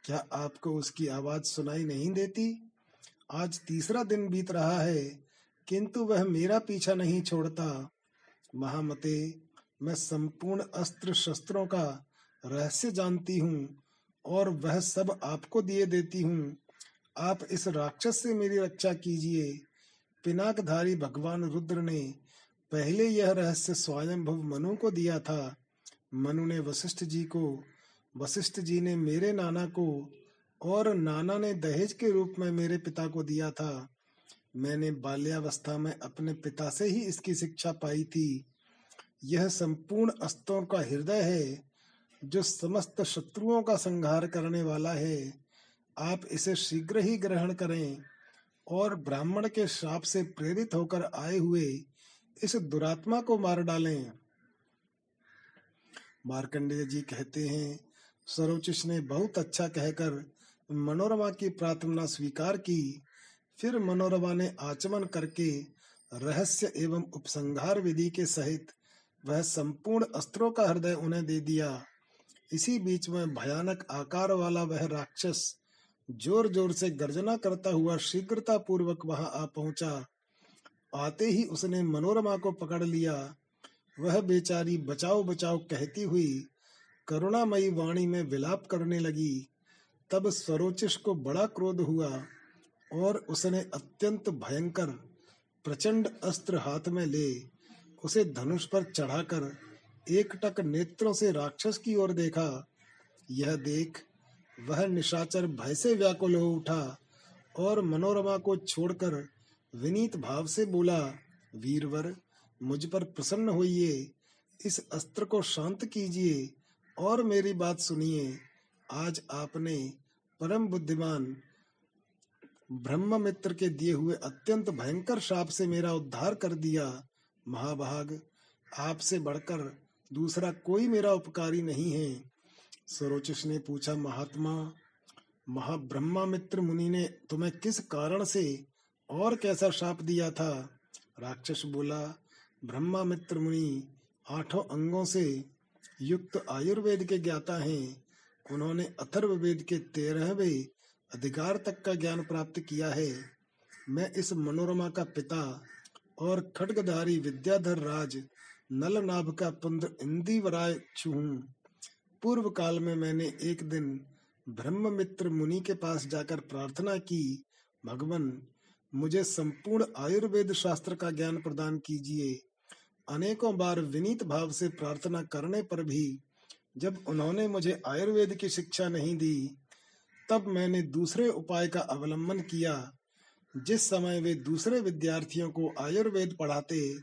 क्या आपको उसकी आवाज़ सुनाई नहीं देती? आज तीसरा दिन बीत रहा है, किंतु वह मेरा पीछा नहीं छोड़ता। महामते, मैं संपूर्ण अस्त्र शस्त्रों का रहस्य जानती हूँ और वह सब आपको दिए देती हूँ। आप इस राक्षस से मेरी रक्षा कीजिए। पिनाकधारी भगवान रुद्र ने पहले यह रहस्य स्वयंभव मनु को दिया था। मनु ने वशिष्ठ जी को, वशिष्ठ जी ने मेरे नाना को और नाना ने दहेज के रूप में मेरे पिता को दिया था। मैंने बाल्यावस्था में अपने पिता से ही इसकी शिक्षा पाई थी। यह संपूर्ण अस्त्रों का हृदय है, जो समस्त शत्रुओं का संहार करने वाला है। आप इसे शीघ्र ही ग्रहण करें और ब्राह्मण के श्राप से प्रेरित होकर आए हुए इस दुरात्मा को मार डालें। मार्कंडेय जी कहते हैं सरोचिष ने बहुत अच्छा कहकर मनोरमा की प्रार्थना स्वीकार की, फिर मनोरमा ने आचमन करके रहस्य एवं उपसंहार विधि के सहित वह संपूर्ण अस्त्रों का हृदय उन्हें दे दिया। इसी बीच में भयानक आकार वाला वह राक्षस ज़ोर ज़ोर से गर्जना करता हुआ शीघ्रता पूर्वक वहाँ आ पहुँचा। आते ही उसने मनोरमा को पकड़ लिया। वह बेचारी बचाओ बचाओ कहती हुई करुणामयी वाणी में विलाप करने लगी। तब स्वरोचिष को बड़ा क्रोध हुआ और उसने अत्यंत भयंकर प्रचंड अस्त्र हाथ में ले, उसे धनुष पर चढ़ाकर एक टक नेत्रों से राक्षस की ओर देखा। यह देख वह निशाचर भय से व्याकुल हो उठा और मनोरमा को छोड़कर विनीत भाव से बोला, वीरवर, मुझ पर प्रसन्न होइए, इस अस्त्र को शांत कीजिए और मेरी बात सुनिए। आज आपने परम बुद्धिमान ब्रह्म मित्र के दिए हुए अत्यंत भयंकर शाप से मेरा उद्धार कर दिया, महाभाग। आपसे बढ़कर दूसरा कोई मेरा उपकारी नहीं है। सरोचिष ने पूछा, महात्मा महाब्रह्मा मित्र मुनि ने तुम्हें किस कारण से और कैसा शाप दिया था? राक्षस बोला ब्रह्मा मित्र मुनि आठों अंगों से युक्त आयुर्वेद के ज्ञाता हैं। उन्होंने अथर्व वेद के तेरहवे अधिकार तक का ज्ञान प्राप्त किया है। मैं इस मनोरमा का पिता और खड्गधारी विद्याधर राज नलनाभ का पुत्र इंदिवराय हूँ पूर्व काल में मैंने एक दिन ब्रह्म मित्र मुनि के पास जाकर प्रार्थना की, भगवान, मुझे संपूर्ण आयुर्वेद शास्त्र का ज्ञान प्रदान कीजिए। अनेकों बार विनीत भाव से प्रार्थना करने पर भी जब उन्होंने मुझे आयुर्वेद की शिक्षा नहीं दी, तब मैंने दूसरे उपाय का अवलंबन किया। जिस समय वे दूसरे विद्यार्थियों को आयुर्वेद पढ़ाते,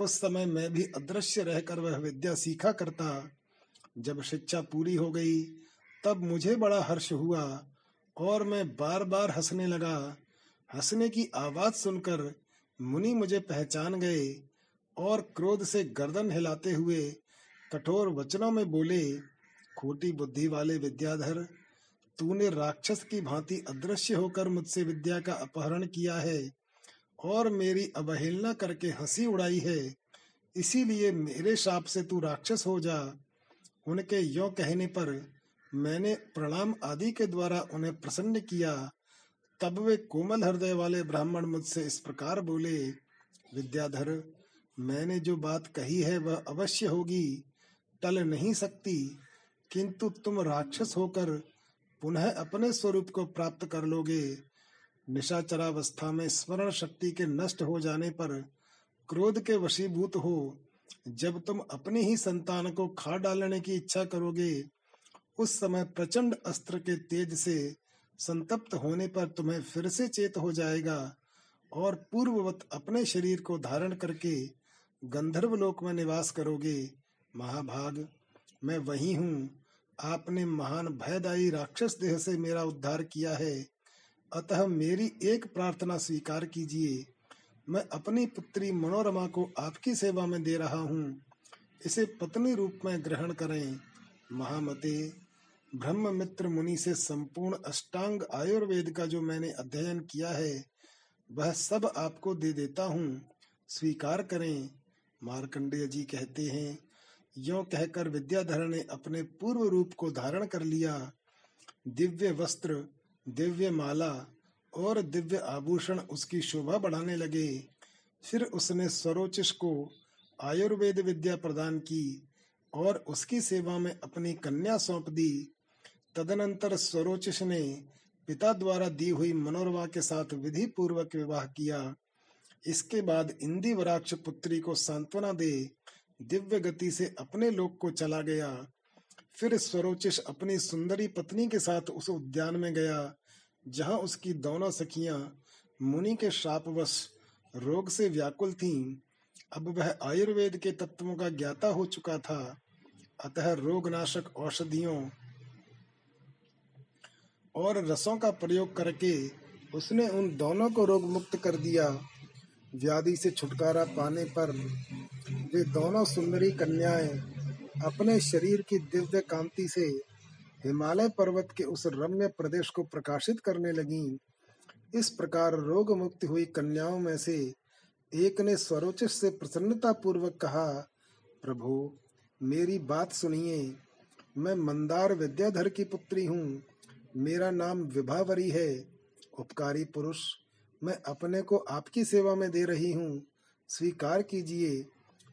उस समय मैं भी अदृश्य रहकर वह विद्या सीखा करता। जब शिक्षा पूरी हो गई, तब मुझे बड़ा हर्ष हुआ और मैं बार बार हंसने लगा। हंसने की आवाज़ सुनकर मुनि मुझे पहचान गए और क्रोध से गर्दन हिलाते हुए कठोर वचनों में बोले, खोटी बुद्धि वाले विद्याधर, तूने राक्षस की भांति अदृश्य होकर मुझसे विद्या का अपहरण किया है और मेरी अवहेलना करके हँसी उड़ाई है। इसीलिए मेरे शाप से तू राक्षस हो जा उनके यो कहने पर मैंने प्रणाम आदि के द्वारा उन्हें प्रसन्न किया। तब वे कोमल हृदय वाले ब्राह्मण मुझसे इस प्रकार बोले, विद्याधर, मैंने जो बात कही है वह अवश्य होगी। टल नहीं सकती, किंतु तुम राक्षस होकर पुनः अपने स्वरूप को प्राप्त कर लोगे। निशाचरावस्था में स्मरण शक्ति के नष्ट हो जाने पर क्रोध के वशीभूत हो। जब तुम अपने ही संतान को खा डालने की इच्छा करोगे, उस समय प्रचंड अस्त्र के तेज से संतप्त होने पर तुम्हें फिर से चेत हो जाएगा और पूर्ववत अपने शरीर को धारण करके गंधर्व लोक में निवास करोगे। महाभाग, मैं वही हूँ। आपने महान भयदायी राक्षस देह से मेरा उद्धार किया है। अतः मेरी एक प्रार्थना स्वीकार कीजिए। मैं अपनी पुत्री मनोरमा को आपकी सेवा में दे रहा हूँ। इसे पत्नी रूप में ग्रहण करें। महामते ब्रह्म मित्र मुनि से संपूर्ण अष्टांग आयुर्वेद का जो मैंने अध्ययन किया है, वह सब आपको दे देता हूँ। स्वीकार करें। मार्कंडेय जी कहते हैं यो कहकर विद्याधर ने अपने पूर्व रूप को धारण कर लिया। दिव्य वस्त्र, दिव्य माला और दिव्य आभूषण उसकी शोभा बढ़ाने लगे। फिर उसने स्वरोचिष को आयुर्वेद विद्या प्रदान की और उसकी सेवा में अपनी कन्या सौंप दी। तदनंतर स्वरोचिष ने पिता द्वारा दी हुई मनोरमा के साथ विधि पूर्वक विवाह किया। इसके बाद इंदी वराक्ष पुत्री को सांत्वना दे दिव्य गति से अपने लोक को चला गया। फिर स्वरोचिष अपनी सुंदरी पत्नी के साथ उस उद्यान में गया, जहाँ उसकी दोनों सखियाँ मुनि के शापवश रोग से व्याकुल थीं। अब वह आयुर्वेद के तत्वों का ज्ञाता हो चुका था। अतः रोगनाशक औषधियों और रसों का प्रयोग करके उसने उन दोनों को रोग मुक्त कर दिया। व्याधि से छुटकारा पाने पर वे दोनों सुंदरी कन्याएँ अपने शरीर की दिव्य कांति से हिमालय पर्वत के उस रम्य प्रदेश को प्रकाशित करने लगी। इस प्रकार रोग मुक्त हुई कन्याओं में से एक ने स्वरोचित से प्रसन्नता पूर्वक कहा, प्रभु, मेरी बात सुनिए। मैं मंदार विद्याधर की पुत्री हूँ। मेरा नाम विभावरी है। उपकारी पुरुष मैं अपने को आपकी सेवा में दे रही हूँ। स्वीकार कीजिए,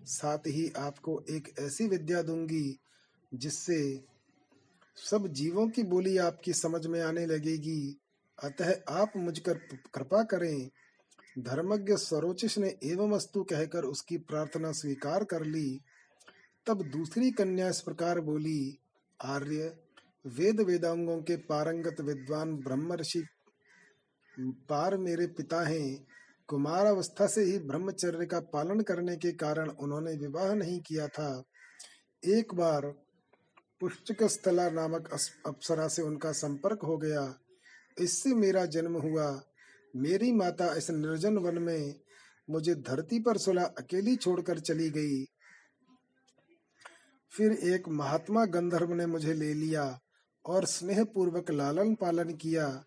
साथ ही आपको एक ऐसी विद्या दूँगी, जिससे सब जीवों की बोली आपकी समझ में आने लगेगी। अतः आप मुझकर कृपा करें। धर्मज्ञ सरोचिश ने एवं वस्तु कहकर उसकी प्रार्थना स्वीकार कर ली। तब दूसरी कन्या इस प्रकार बोली, आर्य, वेद वेदांगों के पारंगत विद्वान ब्रह्म ऋषि पार मेरे पिता हैं। कुमार अवस्था से ही ब्रह्मचर्य का पालन करने के कारण उन्होंने विवाह नहीं किया था। एक बार पुष्टक स्थला नामक अप्सरा से उनका संपर्क हो गया। इससे मेरा जन्म हुआ। मेरी माता इस निर्जन वन में मुझे धरती पर सुला अकेली छोड़कर चली गई। फिर एक महात्मा गंधर्व ने मुझे ले लिया और स्नेह पूर्वक लालन पालन किया।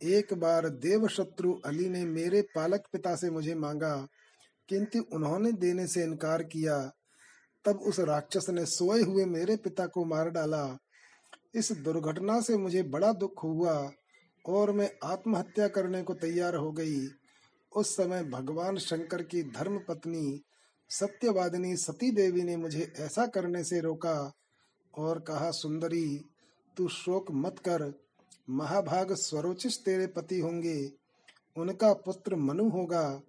एक बार देव शत्रु अली ने मेरे पालक पिता से मुझे मांगा, किंतु उन्होंने देने से इनकार किया। तब उस राक्षस ने सोए हुए मेरे पिता को मार डाला। इस दुर्घटना से मुझे बड़ा दुख हुआ और मैं आत्महत्या करने को तैयार हो गई। उस समय भगवान शंकर की धर्म पत्नी सत्यवादिनी सती देवी ने मुझे ऐसा करने से रोका और कहा, सुंदरी, तू शोक मत कर। महाभाग स्वरोचित तेरे पति होंगे। उनका पुत्र मनु होगा।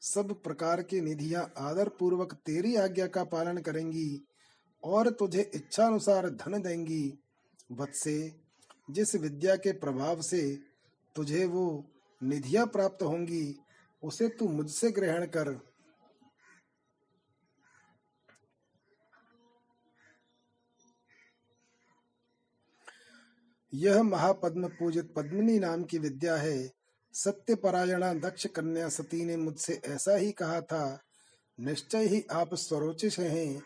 सब प्रकार की निधियाँ आदर पूर्वक तेरी आज्ञा का पालन करेंगी और तुझे इच्छा अनुसार धन देंगी। वत्से, जिस विद्या के प्रभाव से तुझे वो निधियाँ प्राप्त होंगी, उसे तू मुझसे ग्रहण कर। यह महापद्म पूजित पद्मिनी नाम की विद्या है। सत्य परायणा दक्ष कन्या सती ने मुझसे ऐसा ही कहा था, निश्चय ही आप स्वरोचिष हैं।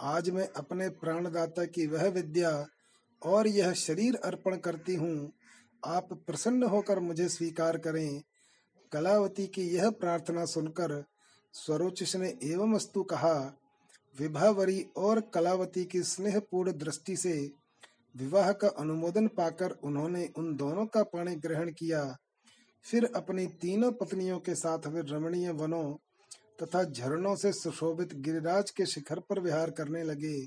आज मैं अपने प्राणदाता की वह विद्या और यह शरीर अर्पण करती हूँ। आप प्रसन्न होकर मुझे स्वीकार करें। कलावती की यह प्रार्थना सुनकर स्वरोचिष ने एवं वस्तु कहा, विभावरी और कलावती की स्नेहपूर्ण दृष्टि से विवाह का अनुमोदन पाकर उन्होंने उन दोनों का पाणी ग्रहण किया। फिर अपनी तीनों पत्नियों के साथ वे रमणीय वनों तथा झरनों से सुशोभित गिरिराज के शिखर पर विहार करने लगे।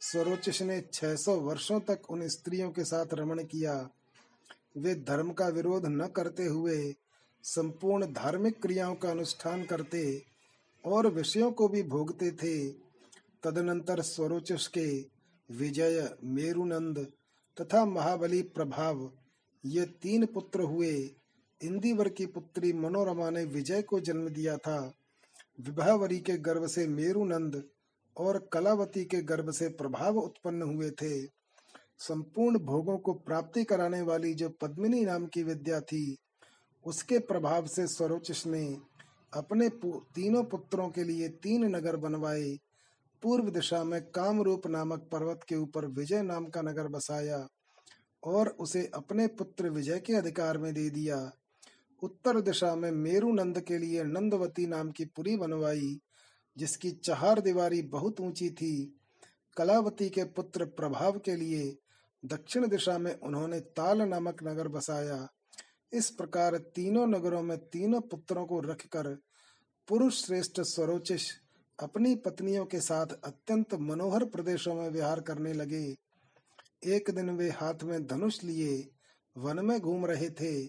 स्वरोचिष ने 600 वर्षों तक उन स्त्रियों के साथ रमण किया। वे धर्म का विरोध न करते हुए संपूर्ण धार्मिक क्रियाओं का अनुष्ठान करते और विषयों को भी भोगते थे। तदनंतर स्वरोचिष के विजय मेरुनंद तथा महाबली प्रभाव। ये तीन पुत्र हुए। इंदिवर की पुत्री मनोरमा ने विजय को जन्म दिया था। विभावरी के गर्भ से मेरुनंद और कलावती के गर्भ से प्रभाव उत्पन्न हुए थे। संपूर्ण भोगों को प्राप्ति कराने वाली जो पद्मिनी नाम की विद्या थी, उसके प्रभाव से स्वरोचिष ने अपने तीनों पुत्रों के लिए तीन नगर बनवाए। पूर्व दिशा में कामरूप नामक पर्वत के ऊपर विजय नाम का नगर बसाया और उसे अपने पुत्र विजय के अधिकार में दे दिया। उत्तर दिशा में मेरु नंद के लिए नंदवती नाम की पुरी बनवाई, जिसकी चार दीवारी बहुत ऊँची थी। कलावती के पुत्र प्रभाव के लिए दक्षिण दिशा में उन्होंने ताल नामक नगर बसाया। इस प्रकार तीनों नगरों में तीनों पुत्रों को रखकर पुरुष श्रेष्ठ स्वरोचिश अपनी पत्नियों के साथ अत्यंत मनोहर प्रदेशों में विहार करने लगे। एक दिन वे हाथ में धनुष लिए वन में घूम रहे थे।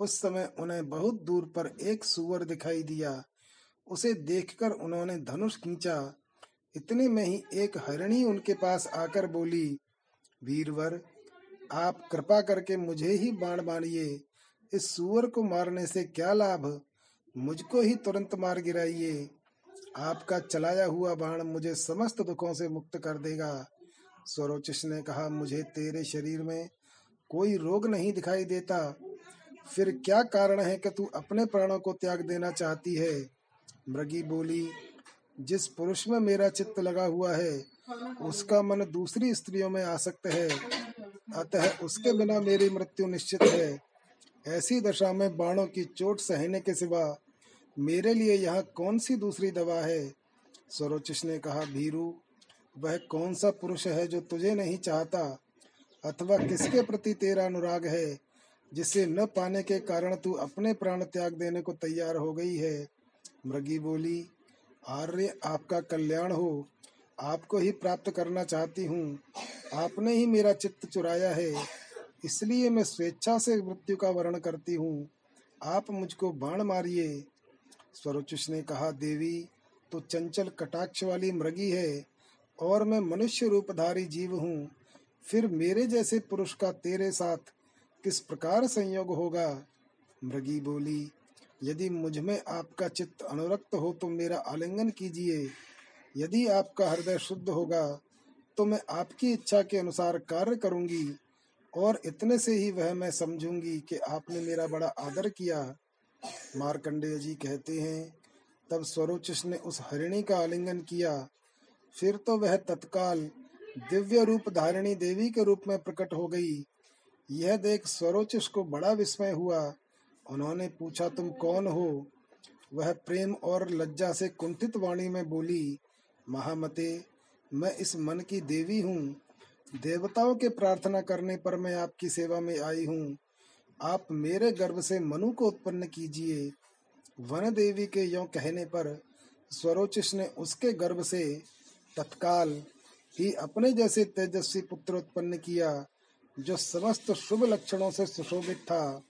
उस समय उन्हें बहुत दूर पर एक सुअर दिखाई दिया। उसे देखकर उन्होंने धनुष खींचा। इतने में ही एक हरिणी उनके पास आकर बोली, वीरवर, आप कृपा करके मुझे ही बाण बाणिए। इस सुअर को मारने से क्या लाभ? मुझको ही तुरंत मार गिराइए। आपका चलाया हुआ बाण मुझे समस्त दुखों से मुक्त कर देगा। स्वरोचिश ने कहा, मुझे तेरे शरीर में कोई रोग नहीं दिखाई देता। फिर क्या कारण है कि तू अपने प्राणों को त्याग देना चाहती है? मृगी बोली, जिस पुरुष में मेरा चित्त लगा हुआ है, उसका मन दूसरी स्त्रियों में आसक्त है। अतः उसके बिना मेरी मृत्यु निश्चित है। ऐसी दशा में बाणों की चोट सहने के सिवा मेरे लिए यहाँ कौन सी दूसरी दवा है? सरोचिश ने कहा, भीरू, वह कौन सा पुरुष है जो तुझे नहीं चाहता? अथवा किसके प्रति तेरा अनुराग है, जिसे न पाने के कारण तू अपने प्राण त्याग देने को तैयार हो गई है? मृगी बोली, आर्य आपका कल्याण हो, आपको ही प्राप्त करना चाहती हूँ। आपने ही मेरा चित्त चुराया है, इसलिए मैं स्वेच्छा से मृत्यु का वर्ण करती हूँ। आप मुझको बाण मारिए स्वरोचुष ने कहा, देवी तो चंचल कटाक्ष वाली मृगी है और मैं मनुष्य रूपधारी जीव हूँ। फिर मेरे जैसे पुरुष का तेरे साथ किस प्रकार संयोग होगा? मृगी बोली, यदि मुझमें आपका चित्त अनुरक्त हो तो मेरा आलिंगन कीजिए। यदि आपका हृदय शुद्ध होगा तो मैं आपकी इच्छा के अनुसार कार्य करूँगी और इतने से ही वह मैं समझूँगी कि आपने मेरा बड़ा आदर किया। मार्कंडेय जी कहते हैं, तब स्वरोचिष ने उस हरिणी का आलिंगन किया। फिर तो वह तत्काल दिव्य रूप धारिणी देवी के रूप में प्रकट हो गई। यह देख स्वरोचिष को बड़ा विस्मय हुआ। उन्होंने पूछा, तुम कौन हो? वह प्रेम और लज्जा से कुंठित वाणी में बोली, महामते, मैं इस मन की देवी हूँ। देवताओं के प्रार्थना करने पर मैं आपकी सेवा में आई हूँ। आप मेरे गर्भ से मनु को उत्पन्न कीजिए। वन देवी के यो कहने पर स्वरोचिष ने उसके गर्भ से तत्काल ही अपने जैसे तेजस्वी पुत्र उत्पन्न किया, जो समस्त शुभ लक्षणों से सुशोभित था।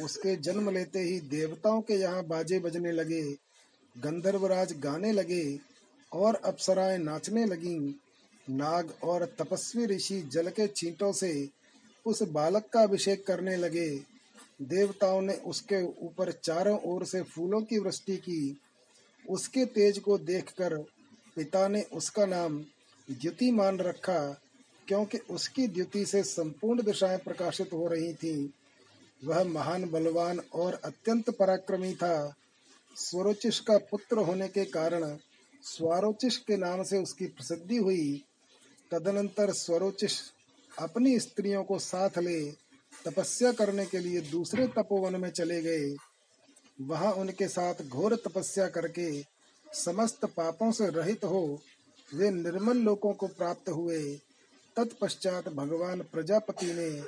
उसके जन्म लेते ही देवताओं के यहाँ बाजे बजने लगे, गंधर्वराज गाने लगे और अप्सराएँ नाचने लगीं। नाग और तपस्वी ऋषि जल के छींटों से उस बालक का अभिषेक करने लगे। देवताओं ने उसके ऊपर चारों ओर से फूलों की वृष्टि की। उसके तेज को देखकर पिता ने उसका नाम द्युतिमान रखा, क्योंकि उसकी द्युति से संपूर्ण दिशाएँ प्रकाशित हो रही थीं। वह महान, बलवान और अत्यंत पराक्रमी था। स्वरोचिष का पुत्र होने के कारण स्वरोचिष के नाम से उसकी प्रसिद्धि हुई। तदनंतर स्वरोचिष अपनी स्त्रियों को साथ ले, तपस्या करने के लिए दूसरे तपोवन में चले गए। वहाँ उनके साथ घोर तपस्या करके समस्त पापों से रहित हो, वे निर्मल लोकों को प्राप्त हुए। तत्पश्चात भगवान प्रजापति ने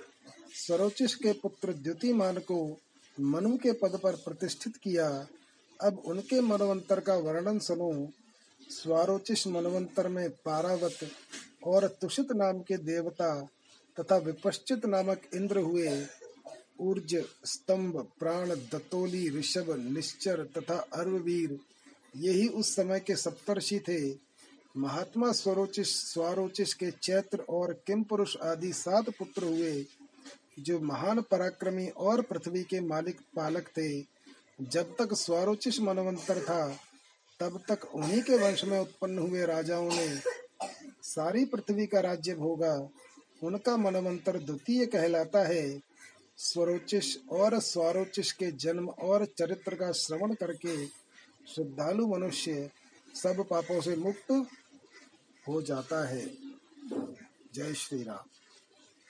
सरोचिष के पुत्र द्युतिमान को मनु के पद पर प्रतिष्ठित किया। अब उनके मनवंतर का वर्णन सुनो। स्वारोचिष मनवंतर में पारावत और तुषित नाम के देवता तथा विपश्चित नामक इंद्र हुए। ऊर्ज, स्तंभ, प्राण, दतोली, ऋषभ, निश्चर तथा अर्ववीर यही उस समय के सप्तर्षि थे। महात्मा स्वरोचिश स्वारोचिश के चैत्र और किम पुरुष आदि सात पुत्र हुए, जो महान पराक्रमी और पृथ्वी के मालिक पालक थे। जब तक स्वारोचिश मनवंतर था, तब तक उन्हीं के वंश में उत्पन्न हुए राजाओं ने सारी पृथ्वी का राज्य भोगा। उनका मनमंत्र द्वितीय कहलाता है। स्वरोचिश और स्वारोचिश के जन्म और चरित्र का श्रवण करके श्रद्धालु मनुष्य सब पापों से मुक्त हो जाता है। जय श्री राम